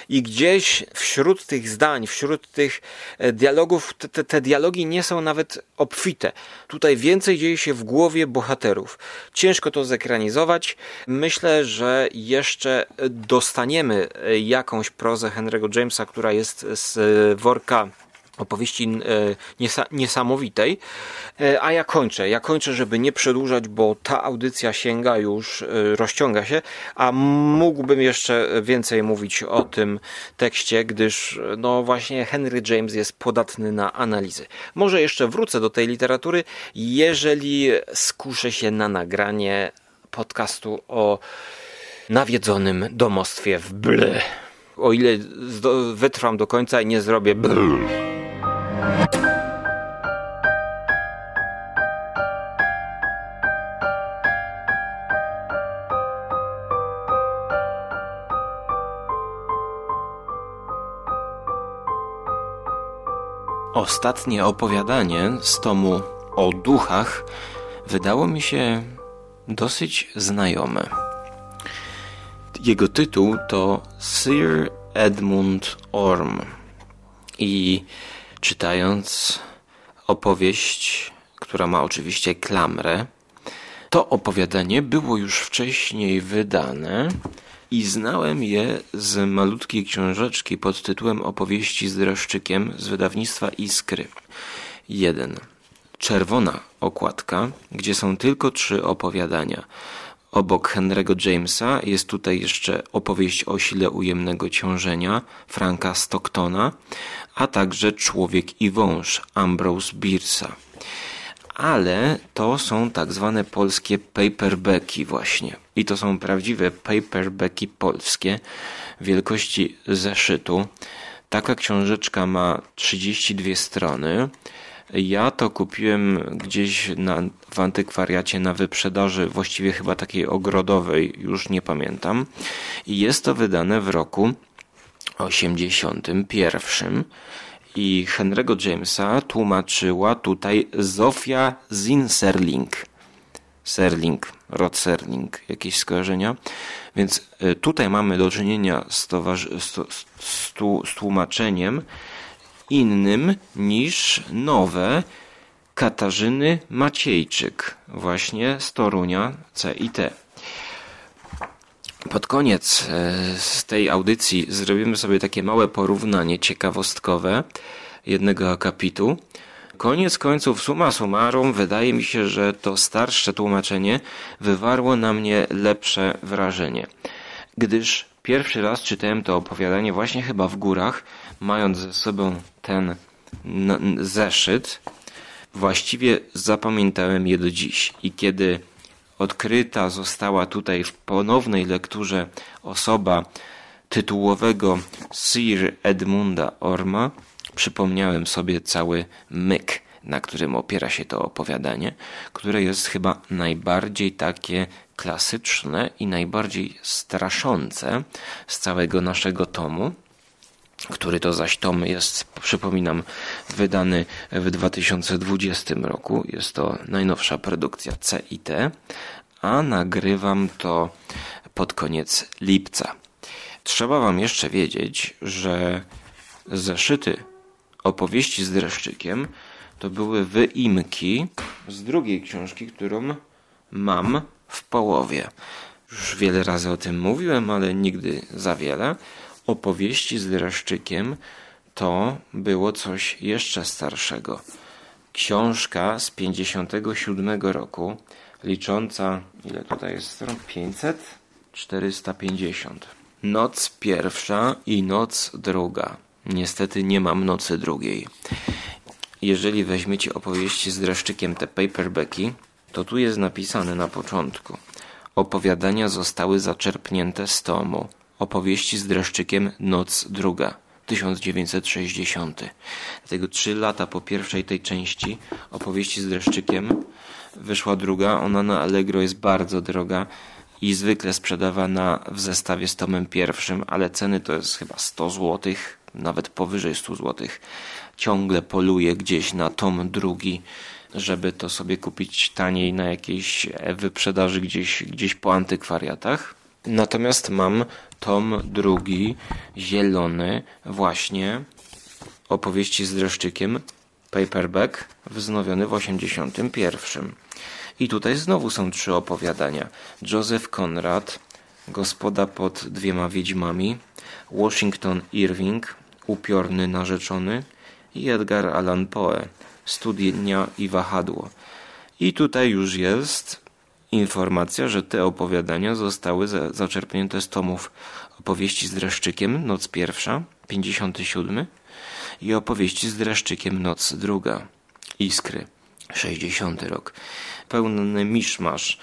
I gdzieś wśród tych zdań, wśród tych e, dialogów, te, te, dialogi nie są nawet obfite. Tutaj więcej dzieje się w głowie bohaterów. Ciężko to zekranizować. Myślę, że jeszcze dostaniemy e, jakąś prozę Henry'ego Jamesa, która jest z worka opowieści e, niesamowitej. E, a ja kończę. Ja kończę, żeby nie przedłużać, bo ta audycja sięga już, e, rozciąga się, a mógłbym jeszcze więcej mówić o tym tekście, gdyż no właśnie Henry James jest podatny na analizy. Może jeszcze wrócę do tej literatury, jeżeli skuszę się na nagranie podcastu o nawiedzonym domostwie w Ble. O ile wytrwam do końca i nie zrobię Ble. Ostatnie opowiadanie z tomu o duchach wydało mi się dosyć znajome. Jego tytuł to Sir Edmund Orm i czytając opowieść, która ma oczywiście klamrę. To opowiadanie było już wcześniej wydane i znałem je z malutkiej książeczki pod tytułem Opowieści z dreszczykiem z wydawnictwa Iskry. 1. Czerwona okładka, gdzie są tylko trzy opowiadania. Obok Henry'ego Jamesa jest tutaj jeszcze opowieść o sile ujemnego ciążenia Franka Stocktona, a także Człowiek i wąż Ambrose Bierce'a. Ale to są tak zwane polskie paperbacki właśnie. I to są prawdziwe paperbacki polskie wielkości zeszytu. Taka książeczka ma 32 strony. Ja to kupiłem gdzieś na, w antykwariacie na wyprzedaży, właściwie chyba takiej ogrodowej, już nie pamiętam. I jest to wydane w roku 81 i Henry'ego Jamesa tłumaczyła tutaj Zofia Zinserling. Serling, Rod Serling, jakieś skojarzenia. Więc e, tutaj mamy do czynienia z, z, z, z tłumaczeniem innym niż nowe Katarzyny Maciejczyk, właśnie z Torunia CIT. Pod koniec e, z tej audycji zrobimy sobie takie małe porównanie ciekawostkowe jednego akapitu. Koniec końców, suma summarum, wydaje mi się, że to starsze tłumaczenie wywarło na mnie lepsze wrażenie, gdyż pierwszy raz czytałem to opowiadanie właśnie chyba w górach, mając ze sobą ten zeszyt, właściwie zapamiętałem je do dziś. I kiedy odkryta została tutaj w ponownej lekturze osoba tytułowego Sir Edmunda Orma, przypomniałem sobie cały myk, na którym opiera się to opowiadanie, które jest chyba najbardziej takie klasyczne i najbardziej straszące z całego naszego tomu który to zaś tom jest, przypominam, wydany w 2020 roku. Jest to najnowsza produkcja CIT, a nagrywam to pod koniec lipca. Trzeba Wam jeszcze wiedzieć, że zeszyty opowieści z dreszczykiem to były wyimki z drugiej książki, którą mam w połowie. Już wiele razy o tym mówiłem, ale nigdy za wiele. Opowieści z dreszczykiem to było coś jeszcze starszego. Książka z 57 roku, licząca, ile tutaj jest stron? 500? 450. Noc pierwsza i noc druga. Niestety nie mam nocy drugiej. Jeżeli weźmiecie opowieści z dreszczykiem te paperbacki, to tu jest napisane na początku. Opowiadania zostały zaczerpnięte z tomu. Opowieści z dreszczykiem Noc druga. 1960. Dlatego trzy lata po pierwszej tej części opowieści z dreszczykiem wyszła druga. Ona na Allegro jest bardzo droga i zwykle sprzedawana w zestawie z tomem pierwszym, ale ceny to jest chyba 100 zł, nawet powyżej 100 zł. Ciągle poluję gdzieś na tom drugi, żeby to sobie kupić taniej na jakiejś wyprzedaży gdzieś, gdzieś po antykwariatach. Natomiast mam tom drugi, zielony, właśnie opowieści z dreszczykiem, paperback, wznowiony w 81. I tutaj znowu są trzy opowiadania. Joseph Conrad, Gospoda pod dwiema wiedźmami, Washington Irving, Upiorny narzeczony i Edgar Allan Poe, Studnia i wahadło. I tutaj już jest informacja, że te opowiadania zostały za, zaczerpnięte z tomów opowieści z dreszczykiem Noc pierwsza, 57 i opowieści z dreszczykiem Noc druga, Iskry, 60 rok pełny miszmasz.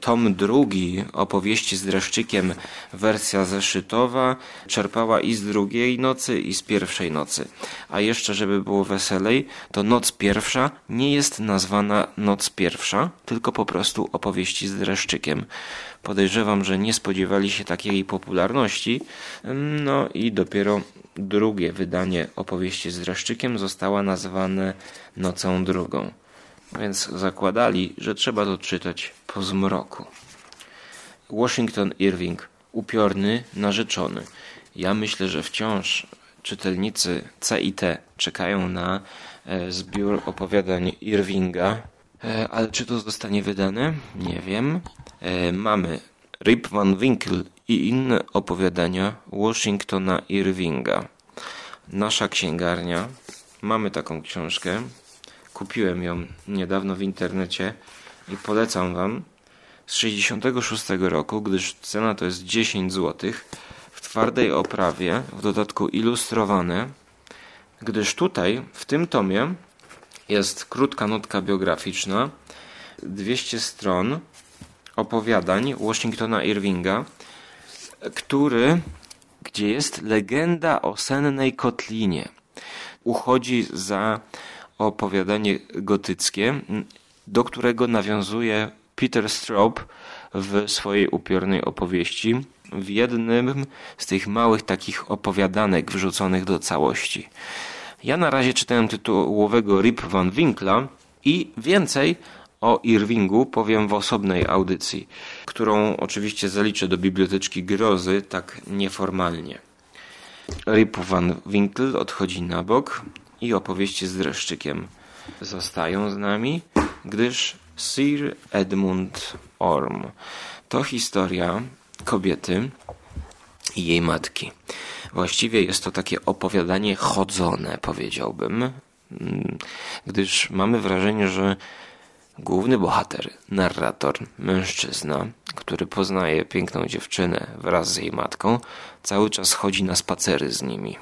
Tom drugi opowieści z dreszczykiem, wersja zeszytowa, czerpała i z drugiej nocy, i z pierwszej nocy. A jeszcze, żeby było weselej, to noc pierwsza nie jest nazwana noc pierwsza, tylko po prostu opowieści z dreszczykiem. Podejrzewam, że nie spodziewali się takiej popularności, no i dopiero drugie wydanie opowieści z dreszczykiem zostało nazwane Nocą Drugą więc zakładali, że trzeba to czytać po zmroku. Washington Irving, upiorny, narzeczony. Ja myślę, że wciąż czytelnicy C i T czekają na e, zbiór opowiadań Irvinga, e, ale czy to zostanie wydane? Nie wiem. E, mamy Rip Van Winkle i inne opowiadania Washingtona Irvinga. Nasza księgarnia. Mamy taką książkę. Kupiłem ją niedawno w internecie i polecam Wam z 66 roku, gdyż cena to jest 10 zł w twardej oprawie, w dodatku ilustrowane, gdyż tutaj w tym tomie jest krótka notka biograficzna, 200 stron opowiadań Washingtona Irvinga, który, gdzie jest legenda o sennej kotlinie. Uchodzi za opowiadanie gotyckie, do którego nawiązuje Peter Straub w swojej upiornej opowieści, w jednym z tych małych takich opowiadanek wrzuconych do całości. Ja na razie czytałem tytułowego Rip Van Winkla i więcej o Irvingu powiem w osobnej audycji, którą oczywiście zaliczę do biblioteczki grozy, tak nieformalnie. Rip Van Winkle odchodzi na bok, i opowieści z dreszczykiem zostają z nami, gdyż Sir Edmund Orm to historia kobiety i jej matki. Właściwie jest to takie opowiadanie chodzone, powiedziałbym, gdyż mamy wrażenie, że główny bohater, narrator, mężczyzna, który poznaje piękną dziewczynę wraz z jej matką, cały czas chodzi na spacery z nimi.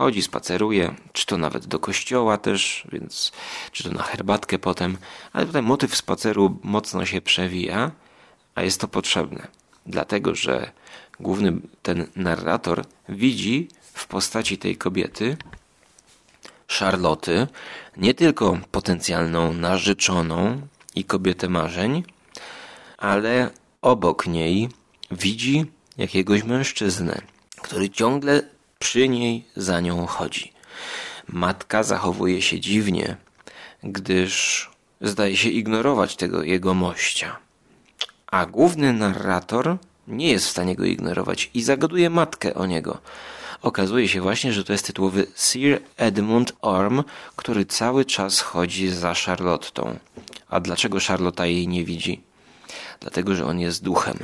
Chodzi, spaceruje, czy to nawet do kościoła też, więc czy to na herbatkę potem, ale tutaj motyw spaceru mocno się przewija, a jest to potrzebne, dlatego że główny ten narrator widzi w postaci tej kobiety Charloty nie tylko potencjalną narzeczoną i kobietę marzeń, ale obok niej widzi jakiegoś mężczyznę, który ciągle przy niej za nią chodzi. Matka zachowuje się dziwnie, gdyż zdaje się ignorować tego jego mościa. A główny narrator nie jest w stanie go ignorować i zagaduje matkę o niego. Okazuje się właśnie, że to jest tytułowy Sir Edmund Orm, który cały czas chodzi za Charlottą. A dlaczego Charlotta jej nie widzi? Dlatego, że on jest duchem.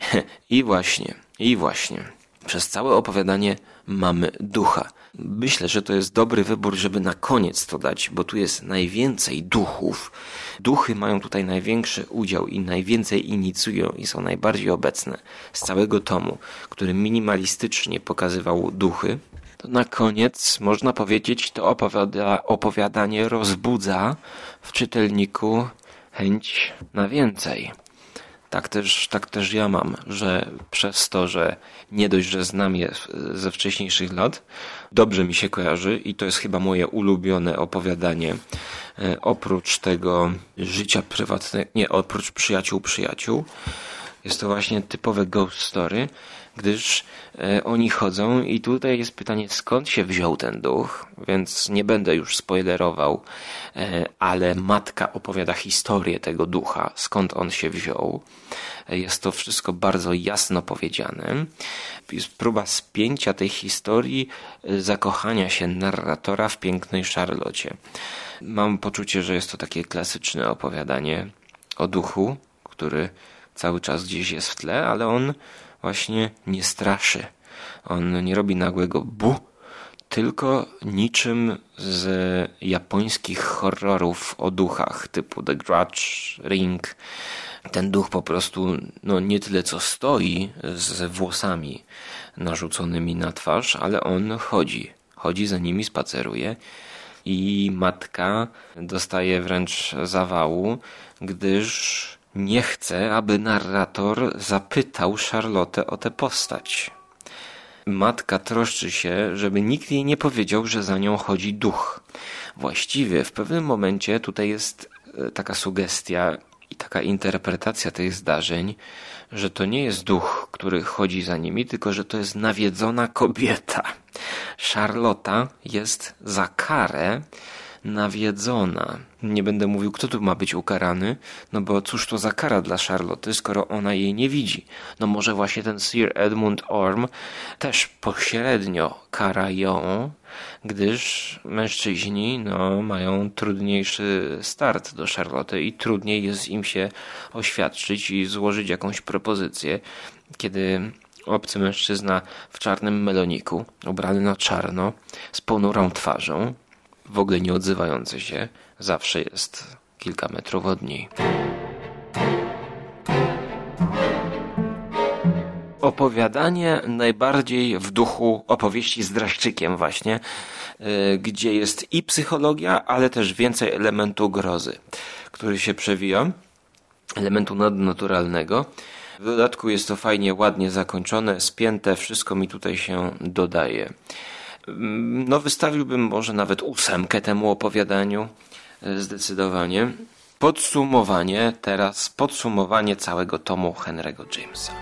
I właśnie, i właśnie. Przez całe opowiadanie mamy ducha. Myślę, że to jest dobry wybór, żeby na koniec to dać, bo tu jest najwięcej duchów. Duchy mają tutaj największy udział i najwięcej inicjują i są najbardziej obecne z całego tomu, który minimalistycznie pokazywał duchy. To na koniec można powiedzieć, to opowiada, opowiadanie rozbudza w czytelniku chęć na więcej. Tak też, tak też ja mam, że przez to, że nie dość, że znam je ze wcześniejszych lat, dobrze mi się kojarzy i to jest chyba moje ulubione opowiadanie. E, oprócz tego życia prywatnego, nie, oprócz przyjaciół, przyjaciół. Jest to właśnie typowe ghost story, gdyż e, oni chodzą i tutaj jest pytanie, skąd się wziął ten duch, więc nie będę już spoilerował, e, ale matka opowiada historię tego ducha, skąd on się wziął. E, jest to wszystko bardzo jasno powiedziane. Jest próba spięcia tej historii, zakochania się narratora w pięknej Charlocie. Mam poczucie, że jest to takie klasyczne opowiadanie o duchu, który cały czas gdzieś jest w tle, ale on właśnie nie straszy. On nie robi nagłego bu, tylko niczym z japońskich horrorów o duchach typu The Grudge, Ring. Ten duch po prostu no nie tyle co stoi z włosami narzuconymi na twarz, ale on chodzi. Chodzi za nimi, spaceruje i matka dostaje wręcz zawału, gdyż nie chce, aby narrator zapytał Charlotte o tę postać. Matka troszczy się, żeby nikt jej nie powiedział, że za nią chodzi duch. Właściwie w pewnym momencie tutaj jest e, taka sugestia i taka interpretacja tych zdarzeń, że to nie jest duch, który chodzi za nimi, tylko że to jest nawiedzona kobieta. Charlotta jest za karę nawiedzona. Nie będę mówił, kto tu ma być ukarany, no bo cóż to za kara dla Charlotte, skoro ona jej nie widzi. No może właśnie ten Sir Edmund Orm też pośrednio kara ją, gdyż mężczyźni no, mają trudniejszy start do Charlotte i trudniej jest im się oświadczyć i złożyć jakąś propozycję, kiedy obcy mężczyzna w czarnym meloniku, ubrany na czarno, z ponurą twarzą, w ogóle nie odzywający się, zawsze jest kilka metrów od niej. Opowiadanie najbardziej w duchu opowieści z Draszczykiem właśnie, y, gdzie jest i psychologia, ale też więcej elementu grozy, który się przewija, elementu nadnaturalnego. W dodatku jest to fajnie, ładnie zakończone, spięte, wszystko mi tutaj się dodaje. No, wystawiłbym może nawet ósemkę temu opowiadaniu, e, zdecydowanie. Podsumowanie teraz, podsumowanie całego tomu Henry'ego Jamesa.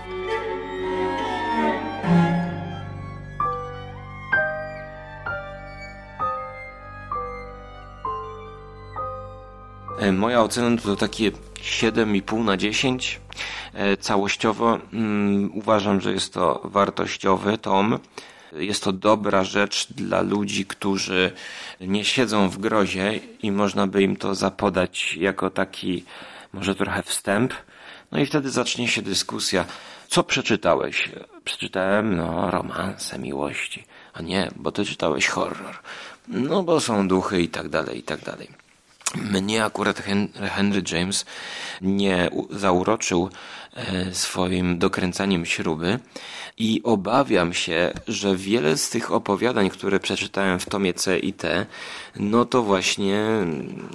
E, moja ocena to takie 7,5 na 10. E, całościowo um, uważam, że jest to wartościowy tom. Jest to dobra rzecz dla ludzi, którzy nie siedzą w grozie i można by im to zapodać jako taki może trochę wstęp. No i wtedy zacznie się dyskusja. Co przeczytałeś? Przeczytałem, no, romanse miłości. A nie, bo ty czytałeś horror. No, bo są duchy i tak dalej, i tak dalej. Mnie akurat Henry James nie zauroczył swoim dokręcaniem śruby i obawiam się, że wiele z tych opowiadań, które przeczytałem w tomie C i T, no to właśnie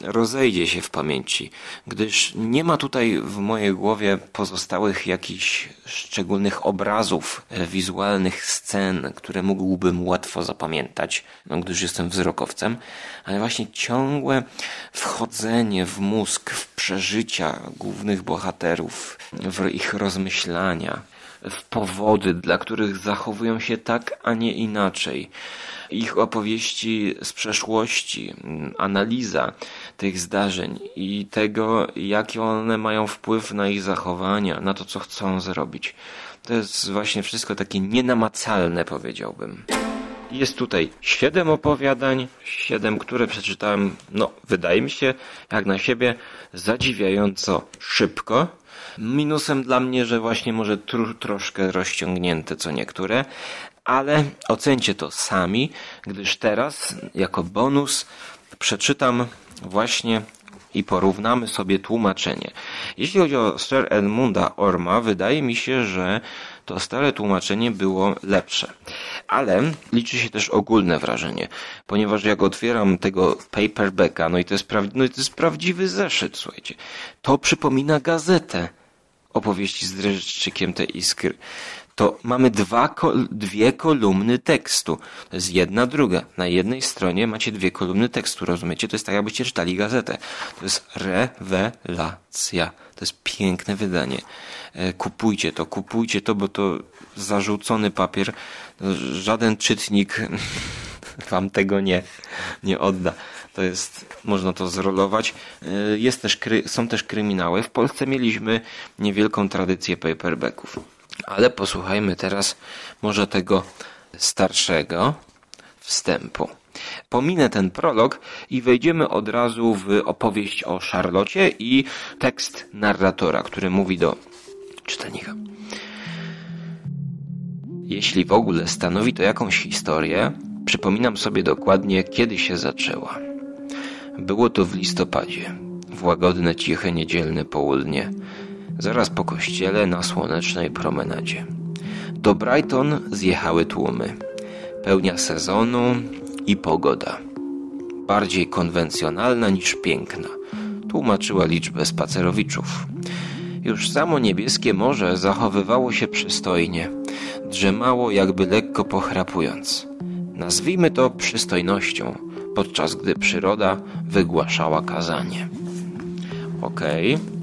rozejdzie się w pamięci, gdyż nie ma tutaj w mojej głowie pozostałych jakichś szczególnych obrazów e, wizualnych scen, które mógłbym łatwo zapamiętać, no gdyż jestem wzrokowcem, ale właśnie ciągłe wchodzenie w mózg, w przeżycia głównych bohaterów, w ich rozmyślania, w powody, dla których zachowują się tak, a nie inaczej. Ich opowieści z przeszłości, analiza tych zdarzeń i tego, jaki one mają wpływ na ich zachowania, na to, co chcą zrobić. To jest właśnie wszystko takie nienamacalne, powiedziałbym. Jest tutaj siedem opowiadań, siedem, które przeczytałem, no, wydaje mi się, jak na siebie, zadziwiająco szybko. Minusem dla mnie, że właśnie może tr troszkę rozciągnięte co niektóre, ale ocencie to sami, gdyż teraz, jako bonus, przeczytam właśnie i porównamy sobie tłumaczenie. Jeśli chodzi o Sir Edmunda Orma, wydaje mi się, że to stare tłumaczenie było lepsze. Ale liczy się też ogólne wrażenie, ponieważ jak otwieram tego paperbacka, no i to jest, pra- no i to jest prawdziwy zeszyt, słuchajcie, to przypomina gazetę opowieści z dreszczykiem te iskry to mamy dwa, dwie kolumny tekstu. To jest jedna, druga. Na jednej stronie macie dwie kolumny tekstu, rozumiecie? To jest tak, jakbyście czytali gazetę. To jest rewelacja. To jest piękne wydanie. E, kupujcie to, kupujcie to, bo to zarzucony papier. Żaden czytnik wam tego nie, nie odda. To jest, można to zrolować. E, jest też, są też kryminały. W Polsce mieliśmy niewielką tradycję paperbacków. Ale posłuchajmy teraz może tego starszego wstępu. Pominę ten prolog i wejdziemy od razu w opowieść o Charlocie i tekst narratora, który mówi do czytelnika. Jeśli w ogóle stanowi to jakąś historię, przypominam sobie dokładnie, kiedy się zaczęła. Było to w listopadzie, w łagodne, ciche, niedzielne południe zaraz po kościele na słonecznej promenadzie. Do Brighton zjechały tłumy. Pełnia sezonu i pogoda. Bardziej konwencjonalna niż piękna. Tłumaczyła liczbę spacerowiczów. Już samo niebieskie morze zachowywało się przystojnie. Drzemało jakby lekko pochrapując. Nazwijmy to przystojnością, podczas gdy przyroda wygłaszała kazanie. Okej. Okay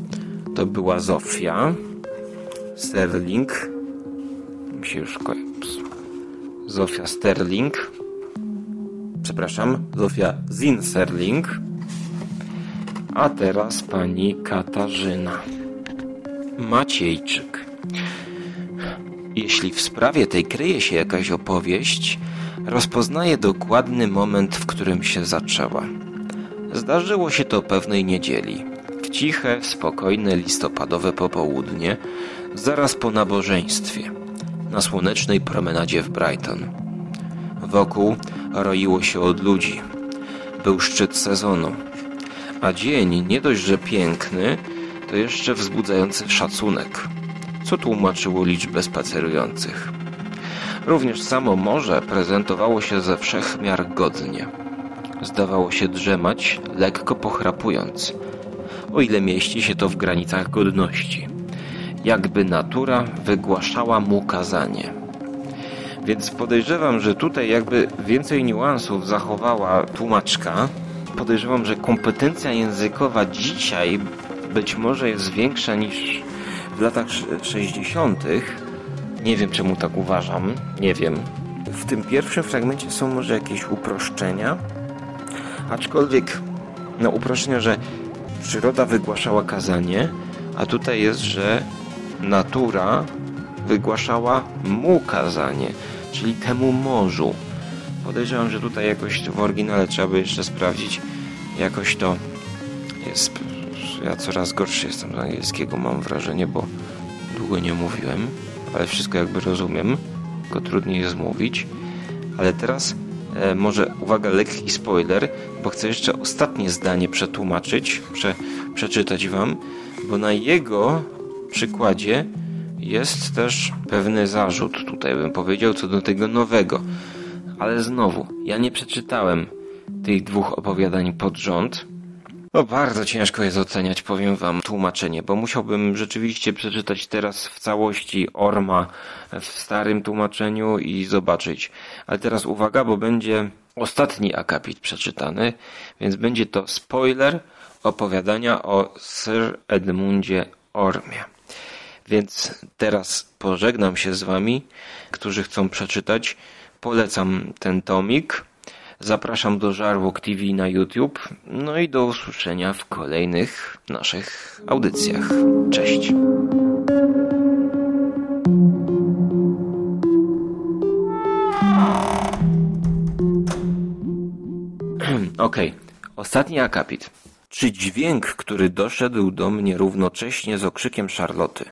to była Zofia Sterling. Mi się już Zofia Sterling. Przepraszam, Zofia Zinserling. A teraz pani Katarzyna Maciejczyk. Jeśli w sprawie tej kryje się jakaś opowieść, rozpoznaję dokładny moment, w którym się zaczęła. Zdarzyło się to pewnej niedzieli ciche, spokojne listopadowe popołudnie, zaraz po nabożeństwie, na słonecznej promenadzie w Brighton. Wokół roiło się od ludzi. Był szczyt sezonu, a dzień nie dość, że piękny, to jeszcze wzbudzający szacunek, co tłumaczyło liczbę spacerujących. Również samo morze prezentowało się ze wszech miar godnie. Zdawało się drzemać, lekko pochrapując – o ile mieści się to w granicach godności. Jakby natura wygłaszała mu kazanie. Więc podejrzewam, że tutaj jakby więcej niuansów zachowała tłumaczka. Podejrzewam, że kompetencja językowa dzisiaj być może jest większa niż w latach 60. Nie wiem czemu tak uważam, nie wiem. W tym pierwszym fragmencie są może jakieś uproszczenia, aczkolwiek no uproszczenia, że przyroda wygłaszała kazanie, a tutaj jest, że natura wygłaszała mu kazanie, czyli temu morzu. Podejrzewam, że tutaj jakoś w oryginale trzeba by jeszcze sprawdzić. Jakoś to jest. Ja coraz gorszy jestem z angielskiego, mam wrażenie, bo długo nie mówiłem, ale wszystko jakby rozumiem, tylko trudniej jest mówić. Ale teraz E, może uwaga, lekki spoiler, bo chcę jeszcze ostatnie zdanie przetłumaczyć, prze, przeczytać wam, bo na jego przykładzie jest też pewny zarzut, tutaj bym powiedział, co do tego nowego. Ale znowu, ja nie przeczytałem tych dwóch opowiadań pod rząd, No bardzo ciężko jest oceniać, powiem wam, tłumaczenie, bo musiałbym rzeczywiście przeczytać teraz w całości Orma w starym tłumaczeniu i zobaczyć. Ale teraz uwaga, bo będzie ostatni akapit przeczytany, więc będzie to spoiler opowiadania o Sir Edmundzie Ormie. Więc teraz pożegnam się z wami, którzy chcą przeczytać. Polecam ten tomik. Zapraszam do Żarłok TV na YouTube. No i do usłyszenia w kolejnych naszych audycjach. Cześć. Okej, ostatni akapit. Czy dźwięk, który doszedł do mnie równocześnie z okrzykiem Charloty,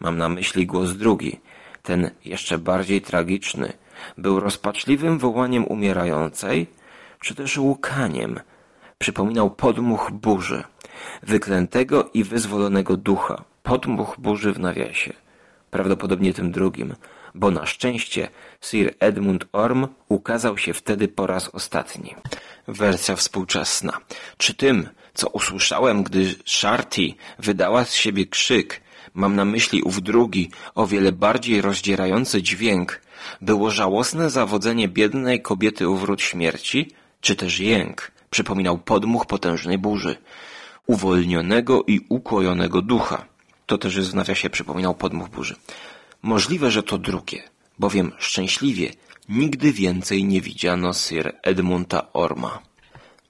mam na myśli głos drugi, ten jeszcze bardziej tragiczny, był rozpaczliwym wołaniem umierającej, czy też łukaniem? Przypominał podmuch burzy, wyklętego i wyzwolonego ducha, podmuch burzy w nawiasie. Prawdopodobnie tym drugim, bo na szczęście Sir Edmund Orm ukazał się wtedy po raz ostatni. Wersja współczesna. Czy tym, co usłyszałem, gdy Sharty wydała z siebie krzyk, mam na myśli ów drugi, o wiele bardziej rozdzierający dźwięk, było żałosne zawodzenie biednej kobiety u wrót śmierci, czy też jęk przypominał podmuch potężnej burzy, uwolnionego i ukłojonego ducha. To też w nawiasie przypominał podmuch burzy. Możliwe, że to drugie, bowiem szczęśliwie nigdy więcej nie widziano Sir Edmunda Orma.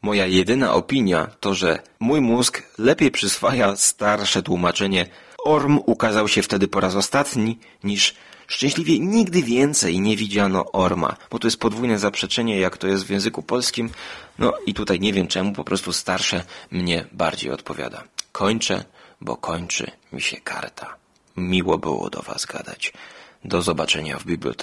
Moja jedyna opinia to, że mój mózg lepiej przyswaja starsze tłumaczenie Orm ukazał się wtedy po raz ostatni, niż szczęśliwie nigdy więcej nie widziano Orma, bo to jest podwójne zaprzeczenie, jak to jest w języku polskim. No i tutaj nie wiem czemu, po prostu starsze mnie bardziej odpowiada. Kończę, bo kończy mi się karta. Miło było do Was gadać. Do zobaczenia w bibliotece.